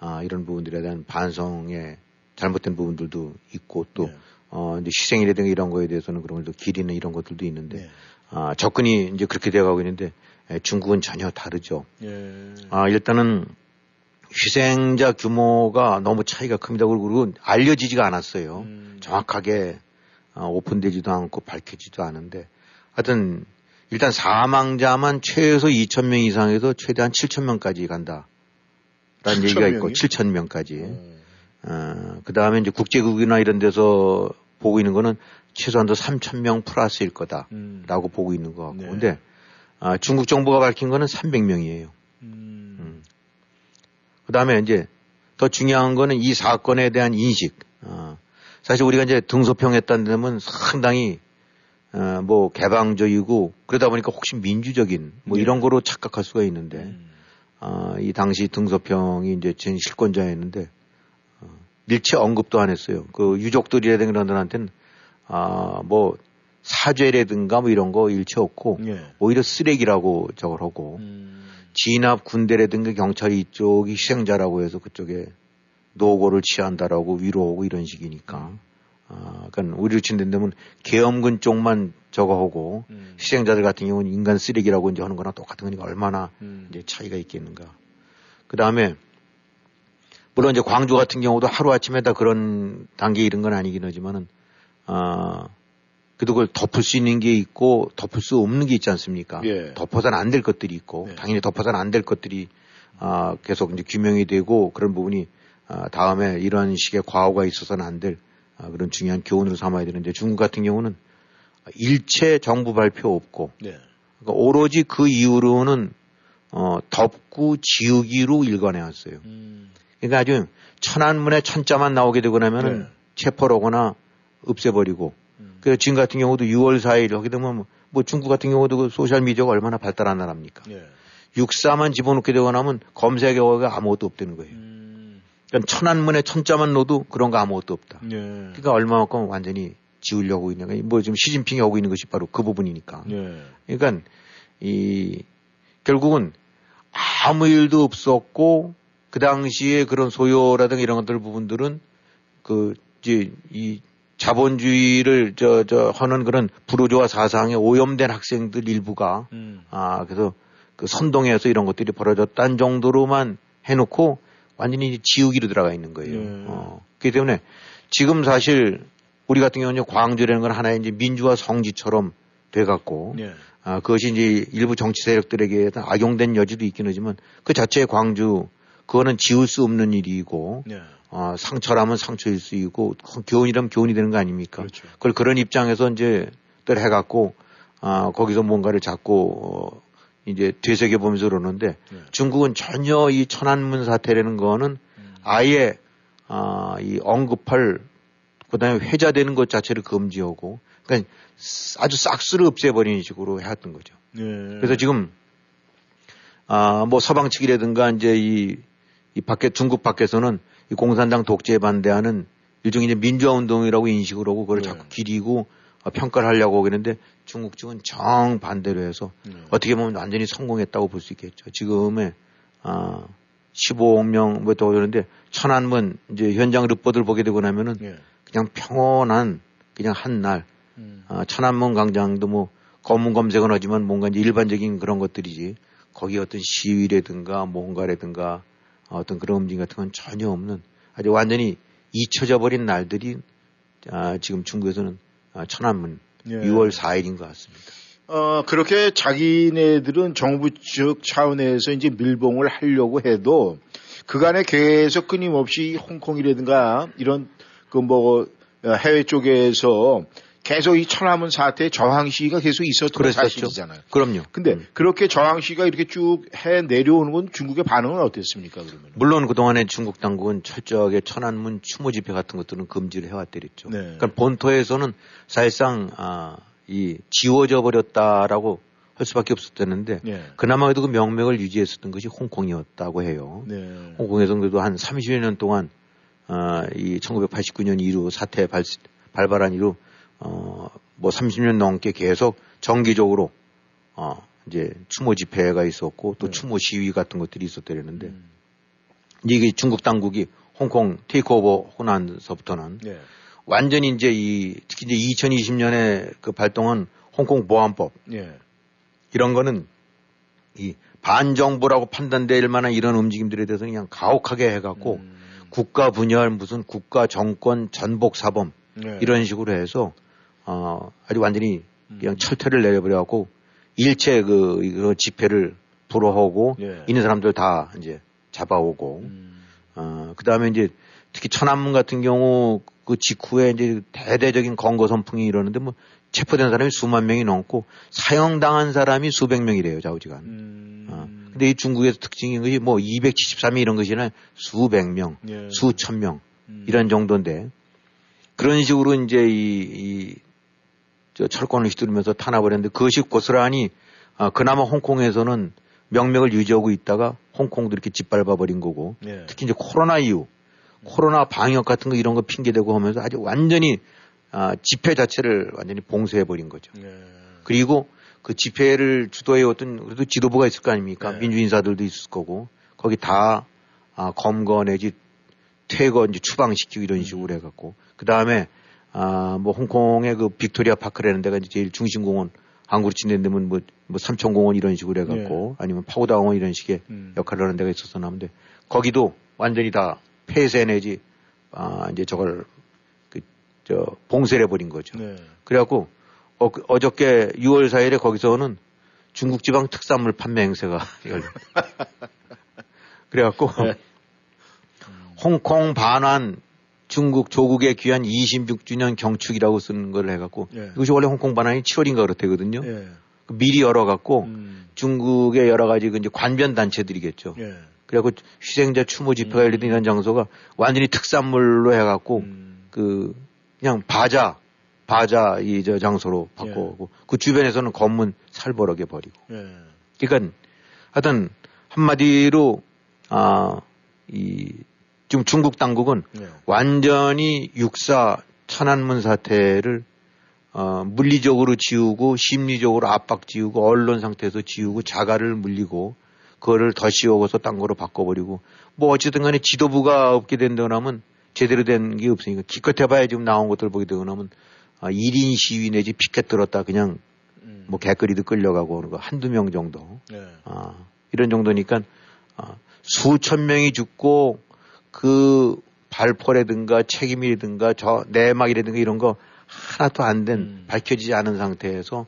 아, 이런 부분들에 대한 반성에 잘못된 부분들도 있고 또 어, 이제 희생이라든가 이런 거에 대해서는 그런 걸또 기리는 이런 것들도 있는데 아, 접근이 이제 그렇게 되어가고 있는데 에, 중국은 전혀 다르죠. 예. 아, 일단은 희생자 규모가 너무 차이가 큽니다. 그리고 알려지지가 않았어요. 정확하게 어, 오픈되지도 않고 밝혀지지도 않은데 하여튼 일단 사망자만 최소 2,000명 이상에서 최대한 7,000명까지 간다. 라는 얘기가 있고 7,000명까지. 어, 그 다음에 이제 국제국이나 이런 데서 보고 있는 거는 최소한도 3,000명 플러스일 거다라고 보고 있는 것 같고. 근데 아, 중국 정부가 밝힌 거는 300명이에요. 음. 그 다음에 이제 더 중요한 거는 이 사건에 대한 인식. 어, 사실 우리가 이제 등소평했다는 데면 상당히 어, 뭐 개방적이고 그러다 보니까 혹시 민주적인 뭐 이런 거로 착각할 수가 있는데 어, 이 당시 등소평이 이제 전 실권자였는데 어, 밀체 언급도 안 했어요. 그 유족들이라든가 그런 분들한테는 아, 뭐 사죄라든가 뭐 이런 거 일체 없고 오히려 쓰레기라고 저걸 하고 진압 군대라든가 경찰이 이쪽이 희생자라고 해서 그쪽에 노고를 취한다라고 위로하고 이런 식이니까. 아, 그러니까 우리로 친다면 계엄군 쪽만 저거 하고 희생자들 같은 경우는 인간 쓰레기라고 이제 하는 거나 똑같은 거니까 얼마나 이제 차이가 있겠는가. 그 다음에 물론 이제 광주 같은 경우도 하루아침에 다 그런 단계에 이른 건 아니긴 하지만은 아, 그래도 그걸 덮을 수 있는 게 있고 덮을 수 없는 게 있지 않습니까? 예. 덮어서는 안 될 것들이 있고 당연히 덮어서는 안 될 것들이 아, 계속 이제 규명이 되고 그런 부분이 아, 다음에 이런 식의 과오가 있어서는 안 될 아, 그런 중요한 교훈으로 삼아야 되는데 중국 같은 경우는 일체 정부 발표 없고 네. 그러니까 오로지 그 이후로는 어, 덮고 지우기로 일관해 왔어요. 그러니까 아주 천안문에 천자만 나오게 되고 나면은 네. 체포를 하거나 없애버리고 그래서 지금 같은 경우도 6월 4일 하게 되면 뭐- 뭐 중국 같은 경우도 그 소셜미디어가 얼마나 발달한 나라입니까? 예. 육사만 집어넣게 되고 나면 검색어가 아무것도 없다는 거예요. 그러니까 천안문에 천자만 넣어도 그런 거 아무것도 없다. 예. 그러니까 얼마만큼 완전히 지우려고 있는 거. 뭐 지금 시진핑이 하고 있는 것이 바로 그 부분이니까. 예. 그러니까 이 결국은 아무 일도 없었고 그 당시에 그런 소요라든가 이런 것들 부분들은 그 이제 이 자본주의를 저 저 하는 그런 부르주아 사상에 오염된 학생들 일부가 아 그래서 그 선동해서 이런 것들이 벌어졌다는 정도로만 해놓고 완전히 이제 지우기로 들어가 있는 거예요. 어, 그렇기 때문에 지금 사실 우리 같은 경우는 광주라는 건 하나의 이제 민주화 성지처럼 돼갖고 예. 아, 그것이 이제 일부 정치 세력들에게 악용된 여지도 있긴 하지만 그 자체의 광주 그거는 지울 수 없는 일이고 예. 어, 상처라면 상처일 수 있고 교훈이라면 교훈이 되는 거 아닙니까? 그렇죠. 그걸 그런 입장에서 이제 또 해갖고 아, 거기서 뭔가를 자꾸 어, 이제 되새겨 보면서 그러는데 네. 중국은 전혀 이 천안문 사태라는 거는 음. 아예 아, 이 언급할 그다음에 회자되는 것 자체를 금지하고 그러니까 아주 싹스를 없애버리는 식으로 해왔던 거죠. 예. 그래서 지금 아, 뭐 서방 측이라든가 이제 이, 이 밖에 중국 밖에서는 이 공산당 독재에 반대하는 일종의 이제 민주화 운동이라고 인식을 하고 그걸 자꾸 기리고 어, 평가를 하려고 하는데 중국 측은 정 반대로 해서 어떻게 보면 완전히 성공했다고 볼 수 있겠죠. 지금의 아 15억 명뭐또 그러는데 천안문 이제 현장 르포들 보게 되고 나면은 그냥 평온한 그냥 한 날. 아, 천안문 광장도 뭐 검문 검색은 하지만 뭔가 이제 일반적인 그런 것들이지. 거기 어떤 시위라든가 뭔가라든가 어떤 그런 움직임 같은 건 전혀 없는 아주 완전히 잊혀져 버린 날들이 아, 지금 중국에서는 아, 천안문 예. 6월 4일인 것 같습니다. 어, 그렇게 자기네들은 정부 측 차원에서 이제 밀봉을 하려고 해도 그간에 계속 끊임없이 홍콩이라든가 이런 그 뭐 해외 쪽에서 계속 이 천안문 사태에 저항 시위가 계속 있었던 건 그랬었죠. 사실이잖아요. 그럼요. 근데 그렇게 저항 시위가 이렇게 쭉 해 내려오는 건 중국의 반응은 어땠습니까, 그러면? 물론 그동안에 중국 당국은 철저하게 천안문 추모 집회 같은 것들은 금지를 해왔더랬죠. 네. 그러니까 본토에서는 사실상 아, 이 지워져 버렸다라고 할 수밖에 없었다는데 예. 그나마 그래도 그 명맥을 유지했었던 것이 홍콩이었다고 해요. 네. 홍콩에서는 그래도 한 30여 년 동안 아, 이 1989년 이후 사태 발, 발발한 이후 어, 뭐 30년 넘게 계속 정기적으로 어, 이제 추모 집회가 있었고 또 추모 시위 같은 것들이 있었다는데 이게 중국 당국이 홍콩 테이크오버 하고 나서부터는 예. 완전히 이제 이 특히 이제 2020년에 그 발동한 홍콩 보안법 예. 이런 거는 이 반정부라고 판단될 만한 이런 움직임들에 대해서 그냥 가혹하게 해갖고 음. 국가 분열 무슨 국가 정권 전복 사범 네. 이런 식으로 해서 어 아주 완전히 음. 그냥 철퇴를 내려버려갖고 일체 그, 이거 집회를 불허하고 예. 있는 사람들 다 이제 잡아오고 음. 어 그 다음에 이제 특히 천안문 같은 경우 그 직후에 이제 대대적인 건거 선풍이 이러는데 뭐 체포된 사람이 수만 명이 넘고 사형당한 사람이 수백 명이래요 좌우지간. 음. 어. 근데 이 중국에서 특징인 것이 뭐 273명 이런 것이 아니라 수백 명, 예. 수천 명 음. 이런 정도인데 그런 식으로 이제 이, 이, 저 철권을 휘두르면서 탄압을 했는데 그것이 고스란히 아, 그나마 홍콩에서는 명맥을 유지하고 있다가 홍콩도 이렇게 짓밟아 버린 거고 예. 특히 이제 코로나 이후 코로나 방역 같은 거 이런 거 핑계대고 하면서 아주 완전히 아, 집회 자체를 완전히 봉쇄해 버린 거죠. 예. 그리고 그 집회를 주도해 왔던 그래도 지도부가 있을 거 아닙니까? 네. 민주 인사들도 있을 거고 거기 다 아, 검거 내지 퇴거 이제 추방시키고 이런 음. 식으로 해갖고 그 다음에 아, 뭐 홍콩의 그 빅토리아 파크라는 데가 이제 제일 중심공원 한국으로 친다면 뭐, 뭐 삼천공원 이런 식으로 해갖고 아니면 파고다 공원 이런 식의 네. 음. 역할을 하는 데가 있었어 나는데 거기도 완전히 다 폐쇄 내지 아, 이제 저걸 그, 저 봉쇄를 해버린 거죠. 네. 그래갖고 어, 그- 어저께 6월 4일에 거기서는 중국 지방 특산물 판매 행사가 열려. 그래갖고 네. 홍콩 반환 중국 조국에 귀한 26주년 경축이라고 쓰는 걸 해갖고 예. 이것이 원래 홍콩 반환이 7월인가 그렇대거든요. 예. 그 미리 열어갖고 음. 중국의 여러 가지 그 이제 관변 단체들이겠죠. 예. 그래갖고 희생자 추모 집회가 음. 열리던 이런 장소가 완전히 특산물로 해갖고 그 그냥 바자 바자 이 저 장소로 바꾸고 그 주변에서는 검문 살벌하게 버리고 예. 그러니까 하여튼 한마디로 아이 지금 중국 당국은 예. 완전히 육사 천안문 사태를 어, 물리적으로 지우고 심리적으로 압박 지우고 언론 상태에서 지우고 자가를 물리고 그거를 더 씌워서 딴 거로 바꿔버리고 뭐 어쨌든 간에 지도부가 없게 된다고 하면 제대로 된 게 없으니까 기껏 해봐야 지금 나온 것들 보게 되고 나면 아, 1인 시위 내지 피켓 들었다 그냥 뭐 개끌이도 끌려가고 그런 거 한두 명 정도 예. 아, 이런 정도니까 아, 수천 명이 죽고 그 발포라든가 책임이라든가 저 내막이라든가 이런 거 하나도 안된 밝혀지지 않은 상태에서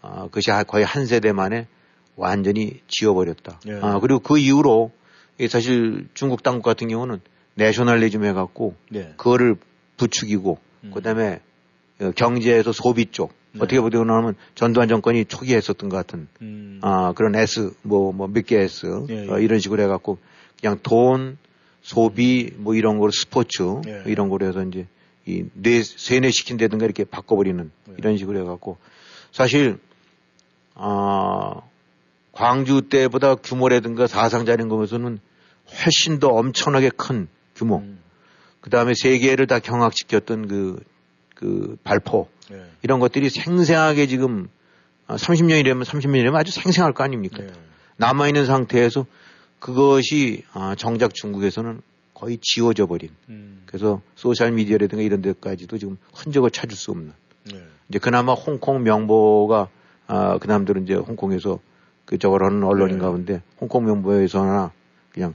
아, 그것이 하- 거의 한 세대 만에 완전히 지워버렸다. 예. 아, 그리고 그 이후로 사실 중국 당국 같은 경우는 내셔널리즘 해갖고 네. 그거를 부추기고 그다음에 어, 경제에서 소비 쪽 네. 어떻게 보면 전두환 정권이 초기에 했었던 것 같은 음. 아 그런 S 뭐 뭐 몇 개 S 예, 예. 어, 이런 식으로 해갖고 그냥 돈 소비 뭐 이런 거로 스포츠 예. 이런 거로 해서 이제 이 뇌 세뇌시킨다든가 이렇게 바꿔버리는 네. 이런 식으로 해갖고 사실 아 광주 때보다 규모라든가 사상자는 거에서는 훨씬 더 엄청나게 큰 규모. 음. 그 다음에 세계를 다 경악시켰던 그, 그 발포. 예. 이런 것들이 생생하게 지금 30년이라면 30년이라면 아주 생생할 거 아닙니까? 남아있는 상태에서 그것이 아, 정작 중국에서는 거의 지워져 버린. 음. 그래서 소셜 미디어라든가 이런 데까지도 지금 흔적을 찾을 수 없는. 네. 이제 그나마 홍콩 명보가 아, 그 남들은 이제 홍콩에서 그 저걸 하는 언론인 네. 가운데 홍콩 명보에서나 그냥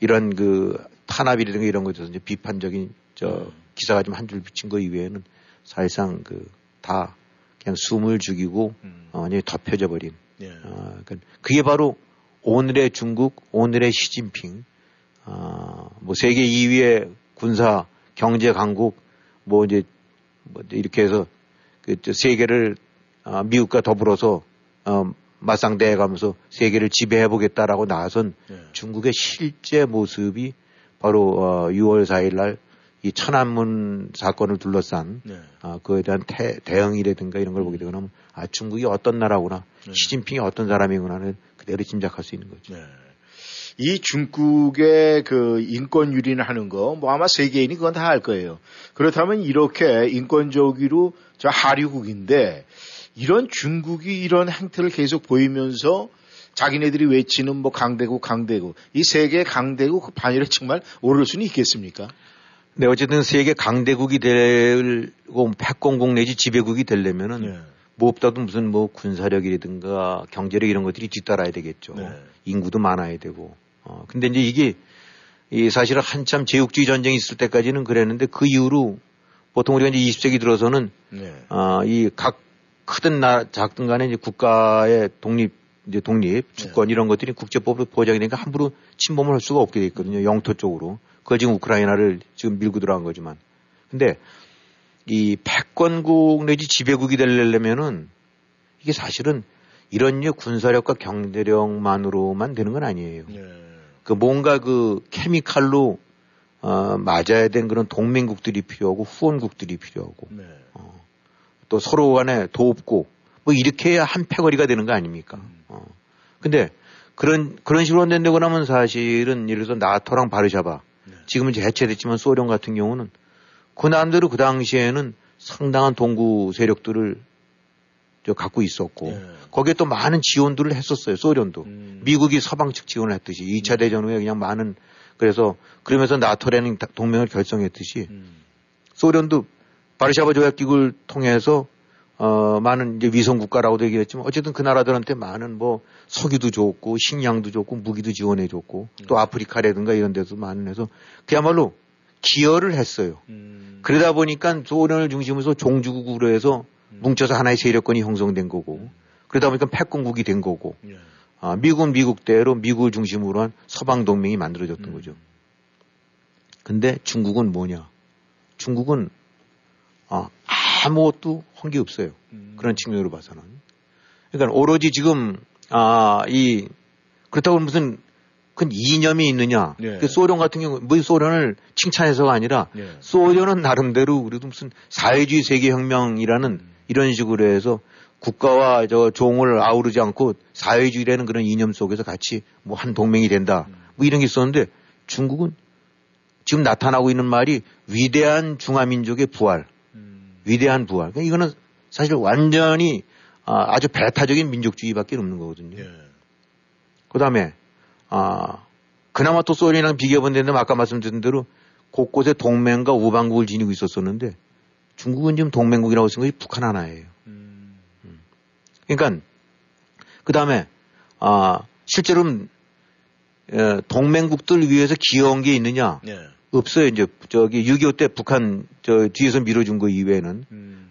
이런 그 탄압이라든가 이런 것에 대해서 이제 비판적인 저 네. 기사가 좀 한줄 붙인 거 이외에는 사실상 그 다 그냥 숨을 죽이고 어, 완전히 덮여져 버린. 예. 어, 그러니까 그게 바로 오늘의 중국, 오늘의 시진핑, 아, 뭐 세계 2위의 군사 경제 강국, 뭐 이제 뭐 이렇게 해서 그저 세계를 아, 미국과 더불어서 어, 맞상대해 가면서 세계를 지배해 보겠다라고 나선 중국의 실제 모습이 바로 어, 6월 4일 날 이 천안문 사건을 둘러싼 네. 아, 그에 대한 태- 대응이라든가 이런 걸 보게 되고 나면 아 중국이 어떤 나라구나 시진핑이 어떤 사람이구나는 그대로 짐작할 수 있는 거죠. 네. 이 중국의 그 인권 유린하는 거, 뭐 아마 세계인이 그건 다 알 거예요. 그렇다면 이렇게 인권적으로 저 하류국인데 이런 중국이 이런 행태를 계속 보이면서 자기네들이 외치는 뭐 강대국, 강대국 이 세계 강대국 그 반열에 정말 오를 수는 있겠습니까? 네, 어쨌든 세계 강대국이 되고 패권국 내지 지배국이 되려면은 네. 무엇보다도 무슨 뭐 군사력이라든가 경제력 이런 것들이 뒤따라야 되겠죠. 네. 인구도 많아야 되고. 어, 근데 이제 이게 이 사실은 한참 제국주의 전쟁이 있을 때까지는 그랬는데 그 이후로 보통 우리가 이제 20세기 들어서는 네. 아, 이각 크든 나 작든 간에 이제 국가의 독립 이제 독립 네. 주권 이런 것들이 국제법으로 보장이 되니까 함부로 침범을 할 수가 없게 돼 있거든요. 영토 쪽으로. 그걸 지금 우크라이나를 지금 밀고 들어간 거지만. 근데 이 패권국 내지 지배국이 되려면은 이게 사실은 이런 류 군사력과 경제력만으로만 되는 건 아니에요. 네. 그 뭔가 그 케미칼로 어, 맞아야 된 그런 동맹국들이 필요하고 후원국들이 필요하고 네. 어, 또 서로 간에 돕고 뭐 이렇게 해야 한 패거리가 되는 거 아닙니까? 어. 근데 그런 그런 식으로 된다고 나면 사실은 예를 들어서 나토랑 바르샤바 지금은 이제 해체됐지만 소련 같은 경우는 그 나름대로 그 당시에는 상당한 동구 세력들을 저 갖고 있었고 거기에 또 많은 지원들을 했었어요 소련도. 미국이 서방 측 지원을 했듯이 2차 대전 후에 그냥 많은 그래서 그러면서 나토라는 다- 동맹을 결성했듯이 소련도 바르샤바 조약기구를 통해서 어 많은 이제 위성 국가라고도 얘기했지만 어쨌든 그 나라들한테 많은 뭐 석유도 줬고 식량도 줬고 무기도 지원해 줬고 또 아프리카라든가 이런 데도 많은 해서 그야말로 기여를 했어요. 그러다 보니까 소련을 중심으로 해서 종주국으로 해서 뭉쳐서 하나의 세력권이 형성된 거고 그러다 보니까 패권국이 된 거고 아, 미국은 미국대로 미국을 중심으로 한 서방 동맹이 만들어졌던 거죠. 근데 중국은 뭐냐? 중국은 아, 아무것도 한 게 없어요. 그런 측면으로 봐서는. 그러니까 오로지 지금 아, 이 그렇다고 무슨 큰 이념이 있느냐? 네. 그 소련 같은 경우 뭐 소련을 칭찬해서가 아니라 네. 소련은 나름대로 우리도 무슨 사회주의 세계혁명이라는 이런 식으로 해서 국가와 저 종을 아우르지 않고 사회주의라는 그런 이념 속에서 같이 뭐 한 동맹이 된다. 뭐 이런 게 있었는데 중국은 지금 나타나고 있는 말이 위대한 중화민족의 부활. 위대한 부활. 그러니까 이거는 사실 완전히 아, 아주 배타적인 민족주의밖에 없는 거거든요. 그 다음에, 아, 그나마 또 소련이랑 비교해 본다면 아까 말씀드린 대로 곳곳에 동맹과 우방국을 지니고 있었었는데 중국은 지금 동맹국이라고 쓴 것이 북한 하나예요. 음. 그러니까 그 다음에 아 실제로는 에, 동맹국들 위해서 기여한 게 있느냐? 네. 없어요. 이제 저기 6.25 때 북한 저 뒤에서 밀어준 거 이외에는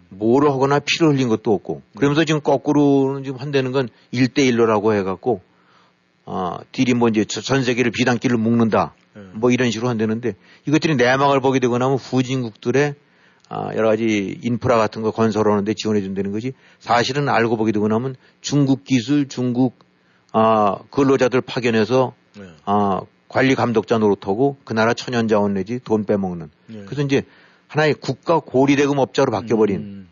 뭐를 하거나 피를 흘린 것도 없고 그러면서 지금 거꾸로는 지금 한다는 건 1대1로라고 해갖고 아, 딜이 뭐 이제 전 세계를 비단길로 묶는다. 뭐 이런 식으로 한다는데 이것들이 내막을 보게 되고 나면 후진국들의 아, 여러 가지 인프라 같은 거 건설하는데 지원해 준다는 거지. 사실은 알고 보게 되고 나면 중국 기술, 중국 아, 근로자들 파견해서 아, 관리 감독자 노릇하고 그 나라 천연 자원 내지 돈 빼먹는. 그래서 이제 하나의 국가 고리대금 업자로 바뀌어버린.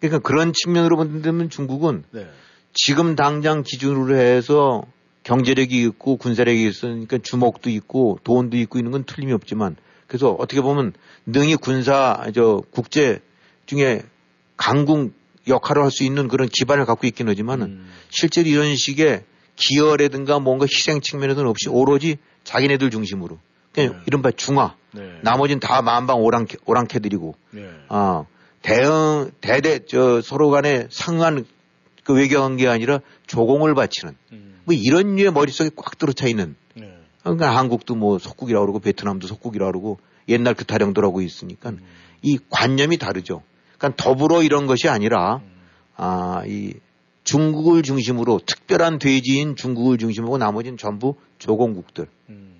그러니까 그런 측면으로 본다면 중국은 네. 지금 당장 기준으로 해서 경제력이 있고 군사력이 있으니까 주목도 있고 돈도 있고 있는 건 틀림이 없지만 그래서 어떻게 보면 능히 군사 저 국제 중에 강국 역할을 할 수 있는 그런 기반을 갖고 있긴 하지만은 실제로 이런 식의 기여라든가 뭔가 희생 측면에서는 없이 오로지 자기네들 중심으로. 그냥 이른바 중화. 나머지는 다 만방 오랑캐, 오랑캐들이고. 아, 대응, 대대, 저, 서로 간에 상한 그 외교관계 아니라 조공을 바치는 뭐 이런 류의 머릿속에 꽉 들어차 있는. 그러니까 한국도 뭐 속국이라고 그러고 베트남도 속국이라고 그러고 옛날 그 타령도라고 있으니까 이 관념이 다르죠. 그러니까 더불어 이런 것이 아니라 아, 이 중국을 중심으로 특별한 돼지인 중국을 중심으로 나머지는 전부 조공국들.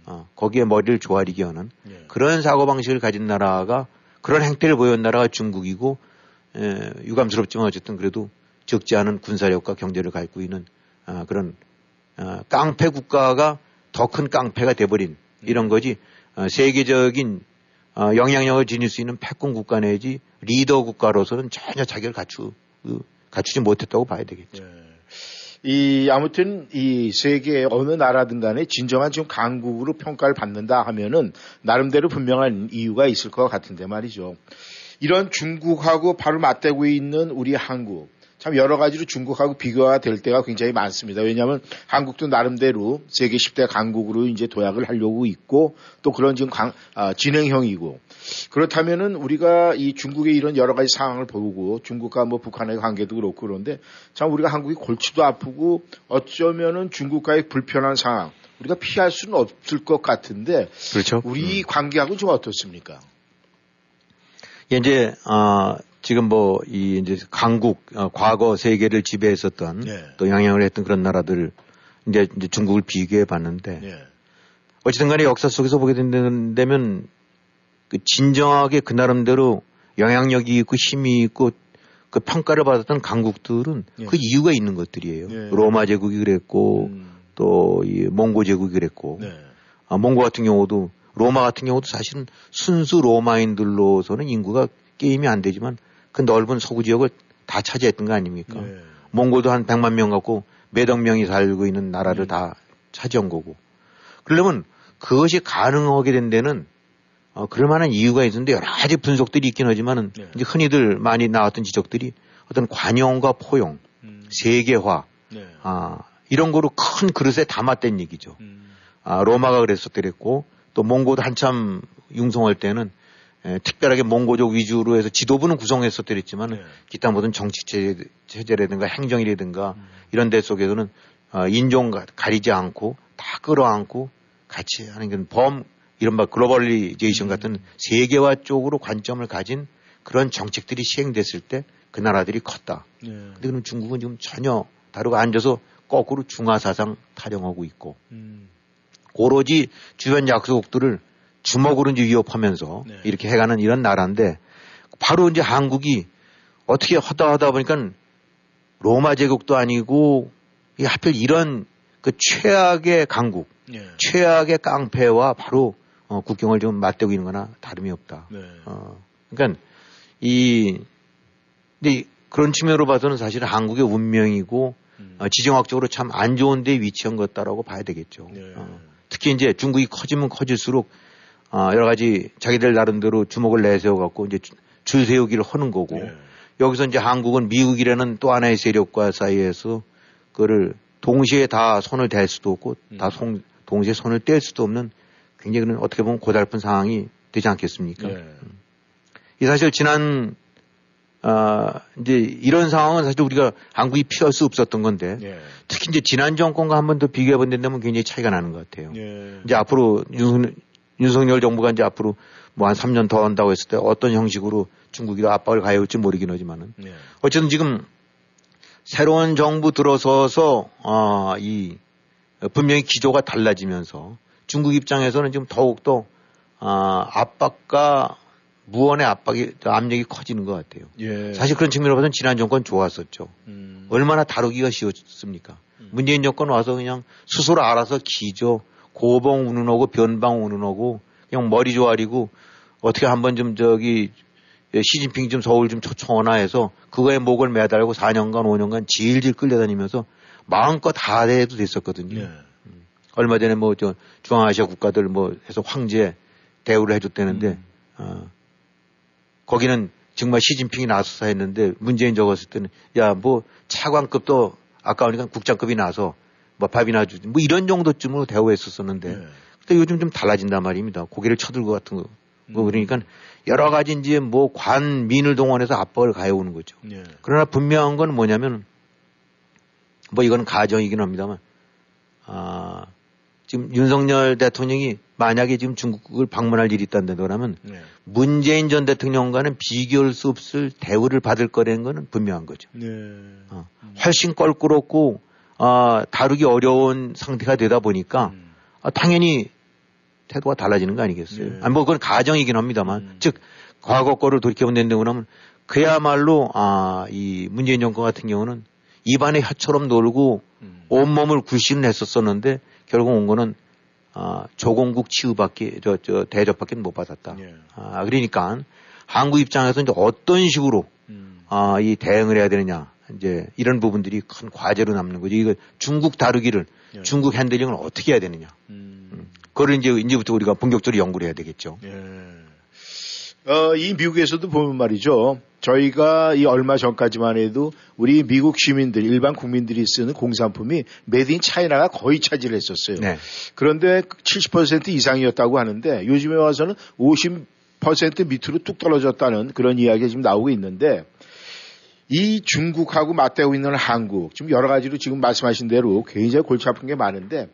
어, 거기에 머리를 조아리게 하는 그런 사고 방식을 가진 나라가 그런 행태를 보여온 나라가 중국이고 에, 유감스럽지만 어쨌든 그래도 적지 않은 군사력과 경제를 갖고 있는 아, 그런 아, 깡패 국가가 더 큰 깡패가 돼버린 이런 거지 어, 세계적인 어, 영향력을 지닐 수 있는 패권 국가 내지 리더 국가로서는 전혀 자격을 갖추, 그, 갖추지 못했다고 봐야 되겠죠. 이 아무튼 이 세계 어느 나라든 간에 진정한 지금 강국으로 평가를 받는다 하면은 나름대로 분명한 이유가 있을 것 같은데 말이죠. 이런 중국하고 바로 맞대고 있는 우리 한국 참 여러 가지로 중국하고 비교가 될 때가 굉장히 많습니다. 왜냐하면 한국도 나름대로 세계 10대 강국으로 이제 도약을 하려고 있고 또 그런 지금 강, 아, 진행형이고 그렇다면은 우리가 이 중국의 이런 여러 가지 상황을 보고 중국과 뭐 북한의 관계도 그렇고 그런데 참 우리가 한국이 골치도 아프고 어쩌면은 중국과의 불편한 상황 우리가 피할 수는 없을 것 같은데 그렇죠. 우리 관계하고 좀 어떻습니까? 이제 아 지금 뭐 이 이제 강국 어, 과거 세계를 지배했었던 네. 또 영향을 했던 그런 나라들 이제, 이제 중국을 비교해 봤는데 예. 어쨌든 간에 역사 속에서 보게 된다면 그 진정하게 그 나름대로 영향력이 있고 힘이 있고 그 평가를 받았던 강국들은 예. 그 이유가 있는 것들이에요. 예. 로마 제국이 그랬고 또이 몽고 제국이 그랬고 네. 아, 몽고 같은 경우도 로마 같은 경우도 사실은 순수 로마인들로서는 인구가 게임이 안 되지만 그 넓은 서구 지역을 다 차지했던 거 아닙니까? 네. 몽고도 한 100만 명 갖고 몇억 명이 살고 있는 나라를 다 차지한 거고. 그러려면 그것이 가능하게 된 데는 어, 그럴 만한 이유가 있는데 여러 가지 분석들이 있긴 하지만은 이제 흔히들 많이 나왔던 지적들이 어떤 관용과 포용, 세계화, 아, 이런 거로 큰 그릇에 담았던 얘기죠. 아, 로마가 그랬었더랬고 또 몽고도 한참 융성할 때는 에, 특별하게 몽고족 위주로 해서 지도부는 구성했었더랬지만 기타 모든 정치 체제, 체제라든가 행정이라든가 이런 데 속에서는 어, 인종 가- 가리지 않고 다 끌어안고 같이 하는 건 범, 이른바 globalization 같은 세계화 쪽으로 관점을 가진 그런 정책들이 시행됐을 때 그 나라들이 컸다. 네. 근데 그럼 중국은 지금 전혀 다르고 앉아서 거꾸로 중화 사상 타령하고 있고 오로지 주변 약소국들을 주먹으로 이제 위협하면서 이렇게 해가는 이런 나라인데 바로 이제 한국이 어떻게 하다 하다 보니까 로마 제국도 아니고 이 하필 이런 그 최악의 강국, 최악의 깡패와 바로 어, 국경을 좀 맞대고 있는 거나 다름이 없다. 어, 그러니까 이 근데 그런 측면으로 봐서는 사실은 한국의 운명이고 어, 지정학적으로 참 안 좋은 데 위치한 것 같다라고 봐야 되겠죠. 어, 특히 이제 중국이 커지면 커질수록 어, 여러 가지 자기들 나름대로 주목을 내세워 갖고 이제 주- 줄 세우기를 하는 거고 여기서 이제 한국은 미국이라는 또 하나의 세력과 사이에서 그거를 동시에 다 손을 댈 수도 없고 다 송- 동시에 손을 뗄 수도 없는 굉장히 그런 어떻게 보면 고달픈 상황이 되지 않겠습니까? 음. 이 사실 지난 아 이제 이런 상황은 사실 우리가 한국이 피할 수 없었던 건데 특히 이제 지난 정권과 한 번 더 비교해 본다면 굉장히 차이가 나는 것 같아요. 이제 앞으로 윤, 윤석열 정부가 이제 앞으로 뭐 한 3년 더 한다고 했을 때 어떤 형식으로 중국이 더 압박을 가해올지 모르긴 하지만은 어쨌든 지금 새로운 정부 들어서서 아, 이 분명히 기조가 달라지면서 중국 입장에서는 지금 더욱더 아, 압박과 무언의 압박이 압력이 커지는 것 같아요. 예. 사실 그런 측면으로 봐서는 지난 정권 좋았었죠. 얼마나 다루기가 쉬웠습니까? 문재인 정권 와서 그냥 스스로 알아서 기죠. 고봉 운운하고 변방 운운하고 그냥 머리 조아리고 어떻게 한번 좀 저기 시진핑 좀 서울 좀 초청하나 해서 그거에 목을 매달고 4년간 5년간 질질 끌려다니면서 마음껏 다 해도 됐었거든요. 음. 얼마 전에 뭐 저 중앙아시아 국가들 뭐 해서 황제 대우를 해줬다는데 어, 거기는 정말 시진핑이 나서서 했는데 문재인 적었을 때는 야 뭐 차관급도 아까우니까 국장급이 나서 뭐 밥이나 주지 뭐 이런 정도쯤으로 대우했었었는데 근데 요즘 좀 달라진단 말입니다. 고개를 쳐들고 같은 거. 뭐 그러니까 여러 가지 이제 뭐 관민을 동원해서 압박을 가해오는 거죠. 그러나 분명한 건 뭐냐면 뭐 이건 가정이긴 합니다만 아 지금 윤석열 대통령이 만약에 지금 중국을 방문할 일이 있다는데 그러면 문재인 전 대통령과는 비교할 수 없을 대우를 받을 거라는 거는 분명한 거죠. 어, 훨씬 껄끄럽고 아, 다루기 어려운 상태가 되다 보니까 아, 당연히 태도가 달라지는 거 아니겠어요? 아니, 뭐 그건 가정이긴 합니다만. 즉 과거 거를 돌이켜본다는데 그러면 그야말로 아, 이 문재인 정권 같은 경우는 입안에 혀처럼 놀고 온몸을 굴신을 했었었는데 결국 온 거는 아, 조공국 치유밖에 저, 저 대접밖에 못 받았다. 아, 그러니까 한국 입장에서 이제 어떤 식으로 아, 이 대응을 해야 되느냐 이제 이런 부분들이 큰 과제로 남는 거죠. 이거 중국 다루기를 중국 핸들링을 어떻게 해야 되느냐. 음. 그걸 이제 이제부터 우리가 본격적으로 연구를 해야 되겠죠. 어, 이 미국에서도 보면 말이죠. 저희가 이 얼마 전까지만 해도 우리 미국 시민들, 일반 국민들이 쓰는 공산품이 made in China가 거의 차지를 했었어요. 네. 그런데 70% 이상이었다고 하는데 요즘에 와서는 50% 밑으로 뚝 떨어졌다는 그런 이야기가 지금 나오고 있는데 이 중국하고 맞대고 있는 한국, 지금 여러 가지로 지금 말씀하신 대로 굉장히 골치 아픈 게 많은데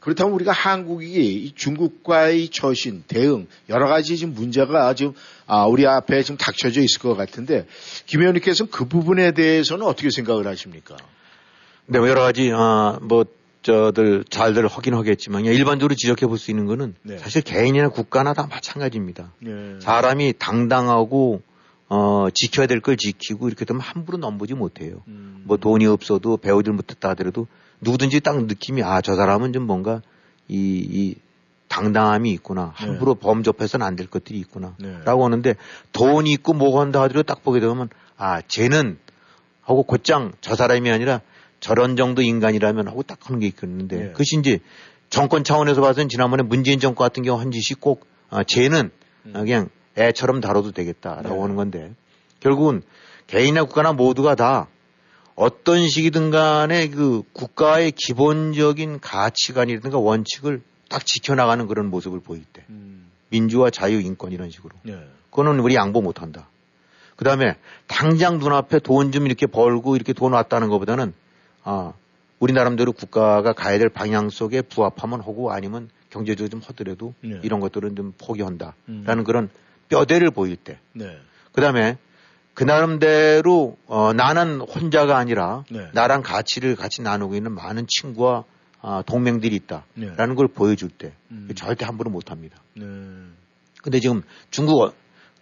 그렇다면 우리가 한국이 이 중국과의 처신, 대응, 여러 가지 지금 문제가 지금 아, 우리 앞에 지금 닥쳐져 있을 것 같은데 김 의원님께서는 그 부분에 대해서는 어떻게 생각을 하십니까? 네, 뭐 여러 가지, 아, 뭐, 저들 잘들 하긴 하겠지만 일반적으로 지적해 볼 수 있는 거는 네. 사실 개인이나 국가나 다 마찬가지입니다. 네. 사람이 당당하고 어, 지켜야 될 걸 지키고 이렇게 되면 함부로 넘보지 못해요. 음. 뭐 돈이 없어도 배우질 못했다 하더라도 누구든지 딱 느낌이 아, 저 사람은 좀 뭔가 이, 이 당당함이 있구나. 함부로 범접해서는 안 될 것들이 있구나. 네. 라고 하는데 돈이 있고 뭐가 한다 하더라도 딱 보게 되면 아, 쟤는 하고 곧장 저 사람이 아니라 저런 정도 인간이라면 하고 딱 하는 게 있겠는데 네. 그것이 이제 정권 차원에서 봐서는 지난번에 문재인 정권 같은 경우 한 짓이 꼭 아, 쟤는 아, 그냥 애처럼 다뤄도 되겠다라고 음. 네. 하는 건데 결국은 개인이나 국가나 모두가 다 어떤 식이든 간에 그 국가의 기본적인 가치관이라든가 원칙을 딱 지켜나가는 그런 모습을 보일 때 민주화 자유 인권 이런 식으로 네. 그거는 우리 양보 못 한다. 그 다음에 당장 눈앞에 돈 좀 이렇게 벌고 이렇게 돈 왔다는 것보다는 아, 우리 나름대로 국가가 가야 될 방향 속에 부합하면 하고 아니면 경제적으로 좀 하더라도 네. 이런 것들은 좀 포기한다. 음. 라는 그런 뼈대를 보일 때. 네. 그 다음에 그 나름대로 어, 나는 혼자가 아니라 네. 나랑 가치를 같이 나누고 있는 많은 친구와 아, 동맹들이 있다라는 네. 걸 보여줄 때 음. 절대 함부로 못합니다. 네. 근데 지금 중국 어-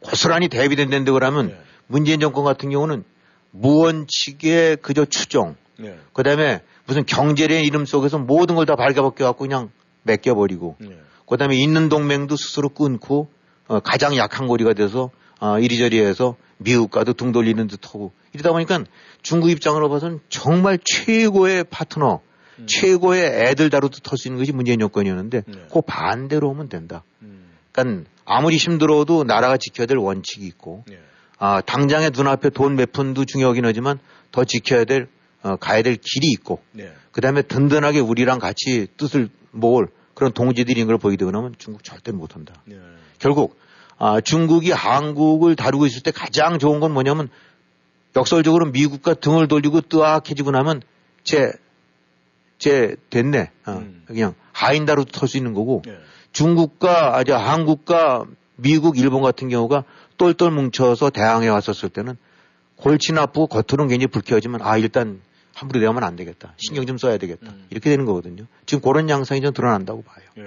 고스란히 대비된다는데 그러면 네. 문재인 정권 같은 경우는 무원칙의 그저 추정, 네. 그 다음에 무슨 경제의 이름 속에서 모든 걸 다 발가벗겨 갖고 그냥 맡겨버리고, 네. 그 다음에 있는 동맹도 스스로 끊고, 어, 가장 약한 고리가 돼서, 어, 이리저리 해서 미국과도 등 돌리는 듯 하고, 이러다 보니까 중국 입장으로 봐서는 정말 최고의 파트너, 음. 최고의 애들 다루듯 할 수 있는 것이 문재인 정권이었는데, 네. 그 반대로 하면 된다. 음. 그러니까 아무리 힘들어도 나라가 지켜야 될 원칙이 있고, 네. 아, 당장의 눈앞에 돈 몇 푼도 중요하긴 하지만 더 지켜야 될, 어, 가야 될 길이 있고, 네. 그 다음에 든든하게 우리랑 같이 뜻을 모을 그런 동지들인 걸 보이게 되면 중국 절대 못한다. 네. 결국, 아, 중국이 한국을 다루고 있을 때 가장 좋은 건 뭐냐면 역설적으로 미국과 등을 돌리고 뜨악해지고 나면 제, 제 됐네. 어, 그냥 하인 다루도 털수 있는 거고 네. 중국과, 아주 한국과 미국, 일본 같은 경우가 똘똘 뭉쳐서 대항해 왔었을 때는 골치 나쁘고 겉으로는 굉장히 불쾌하지만 아, 일단 함부로 대하면 안 되겠다. 신경 좀 써야 되겠다. 이렇게 되는 거거든요. 지금 그런 양상이 좀 드러난다고 봐요. 예.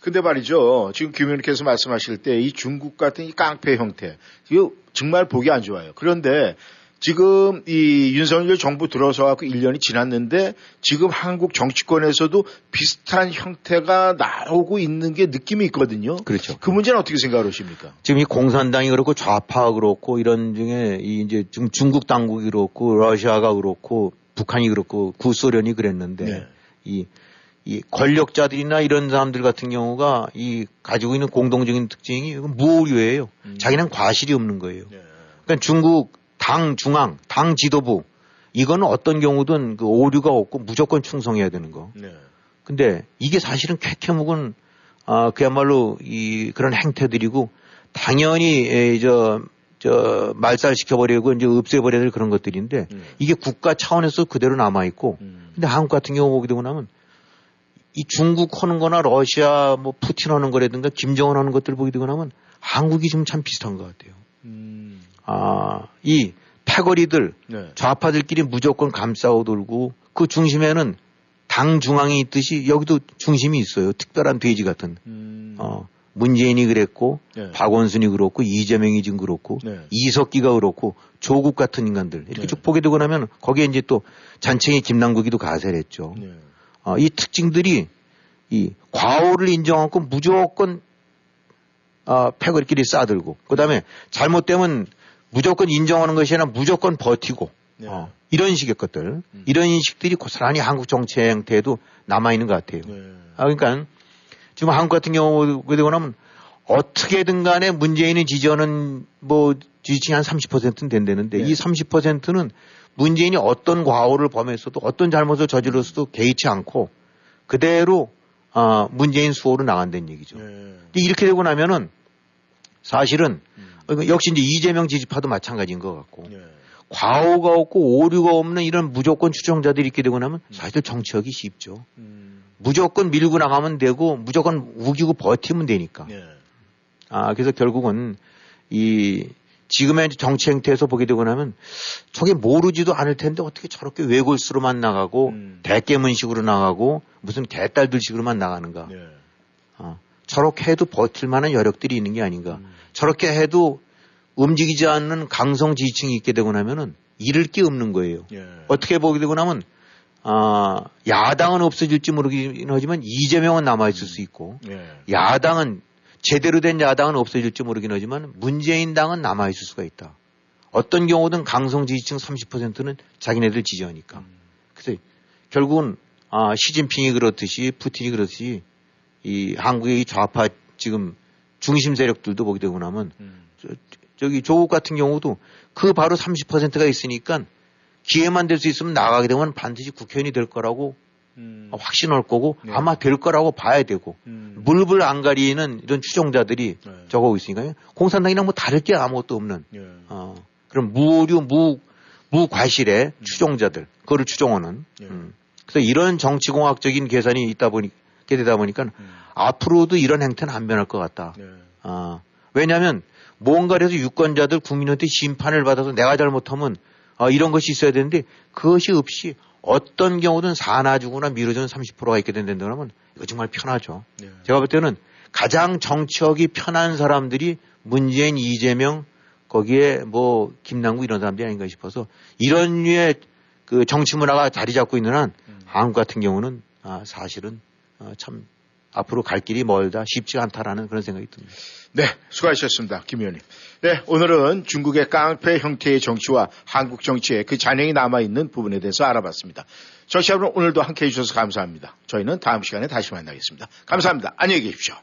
근데 말이죠. 지금 김 의원님께서 말씀하실 때 이 중국 같은 이 깡패 형태, 이거 정말 보기 안 좋아요. 그런데 지금 이 윤석열 정부 들어서 갖고 1년이 지났는데 지금 한국 정치권에서도 비슷한 형태가 나오고 있는 게 느낌이 있거든요. 그렇죠. 그 문제는 어떻게 생각하십니까? 지금 이 공산당이 그렇고 좌파가 그렇고 이런 중에 이 이제 지금 중국 당국이 그렇고 러시아가 그렇고 북한이 그렇고 구소련이 그랬는데 네. 이, 이 권력자들이나 이런 사람들 같은 경우가 이 가지고 있는 공동적인 특징이 무오류예요. 자기는 과실이 없는 거예요. 그러니까 중국 당 중앙, 당 지도부 이거는 어떤 경우든 그 오류가 없고 무조건 충성해야 되는 거. 네. 근데 이게 사실은 쾌쾌묵은 아 그야말로 이 그런 행태들이고 당연히 에, 저, 저 말살 시켜버리고 이제 없애버려야 될 그런 것들인데 이게 국가 차원에서 그대로 남아 있고 근데 한국 같은 경우 보게 되고 나면 이 중국 하는 거나 러시아 뭐 푸틴 하는 거라든가 김정은 하는 것들 보게 되고 나면 한국이 좀참 비슷한 것 같아요. 아, 이 패거리들 네. 좌파들끼리 무조건 감싸고 돌고 그 중심에는 당 중앙이 있듯이 여기도 중심이 있어요. 특별한 돼지 같은. 어, 문재인이 그랬고 네. 박원순이 그렇고 이재명이 지금 그렇고 네. 이석기가 그렇고 조국 같은 인간들 이렇게 쭉 보게 되고 나면 거기에 이제 또 잔챙이 김남국이도 가세했죠. 네. 어, 이 특징들이 이 과오를 인정하고 무조건 아, 패거리끼리 싸들고 그다음에 잘못되면 무조건 인정하는 것이 아니라 무조건 버티고 어, 이런 식의 것들 이런 인식들이 고스란히 한국 정치 행태에도 남아 있는 것 같아요. 아, 그러니까 지금 한국 같은 경우 보게 되고 나면 어떻게든 간에 문재인의 지지율은 뭐 지지층이 한 30%는 된다는데 네. 이 30%는 문재인이 어떤 과오를 범했어도 어떤 잘못을 저질렀어도 개의치 않고 그대로 아, 문재인 수호로 나간다는 얘기죠. 네. 근데 이렇게 되고 나면은 사실은 어, 역시 이제 이재명 지지파도 마찬가지인 것 같고 과오가 없고 오류가 없는 이런 무조건 추종자들이 있게 되고 나면 사실 정치하기 쉽죠. 무조건 밀고 나가면 되고 무조건 우기고 버티면 되니까. 아 그래서 결국은 이 지금의 정치 행태에서 보게 되고 나면 저게 모르지도 않을 텐데 어떻게 저렇게 외골수로만 나가고 대깨문식으로 나가고 무슨 개딸들식으로만 나가는가. 아, 저렇게 해도 버틸 만한 여력들이 있는 게 아닌가. 저렇게 해도 움직이지 않는 강성 지지층이 있게 되고 나면은 잃을 게 없는 거예요. 어떻게 보게 되고 나면 아, 야당은 없어질지 모르긴 하지만 이재명은 남아있을 수 있고 야당은 제대로 된 야당은 없어질지 모르긴 하지만 문재인 당은 남아있을 수가 있다. 어떤 경우든 강성 지지층 30%는 자기네들 지지하니까. 그래서 결국은 아, 시진핑이 그렇듯이 푸틴이 그렇듯이 이 한국의 이 좌파 지금 중심 세력들도 보게 되고 나면 저, 저기 조국 같은 경우도 그 바로 30%가 있으니까 기회만 될 수 있으면 나가게 되면 반드시 국회의원이 될 거라고 확신할 거고 아마 될 거라고 봐야 되고 물불 안 가리는 이런 추종자들이 적어오고 있으니까요. 공산당이랑 뭐 다를 게 아무것도 없는 어, 그런 무오류 무 무과실의 추종자들 그거를 추종하는 음. 그래서 이런 정치공학적인 계산이 있다 보니 게 되다 보니까 앞으로도 이런 행태는 안 변할 것 같다. 아, 왜냐하면 뭔가를 해서 유권자들 국민한테 심판을 받아서 내가 잘못하면 어, 이런 것이 있어야 되는데 그것이 없이 어떤 경우든 사나주거나 미뤄주는 30%가 있게 된다면 이거 정말 편하죠. 제가 볼 때는 가장 정치력이 편한 사람들이 문재인, 이재명, 거기에 뭐 김남국 이런 사람들이 아닌가 싶어서 이런 류의 그 정치 문화가 자리 잡고 있는 한 한국 같은 경우는 아, 사실은 어, 참 앞으로 갈 길이 멀다 쉽지 않다라는 그런 생각이 듭니다. 네, 수고하셨습니다. 김 의원님. 네, 오늘은 중국의 깡패 형태의 정치와 한국 정치의 그 잔영이 남아있는 부분에 대해서 알아봤습니다. 청취자 여러분 오늘도 함께 해주셔서 감사합니다. 저희는 다음 시간에 다시 만나겠습니다. 감사합니다. 안녕히 계십시오.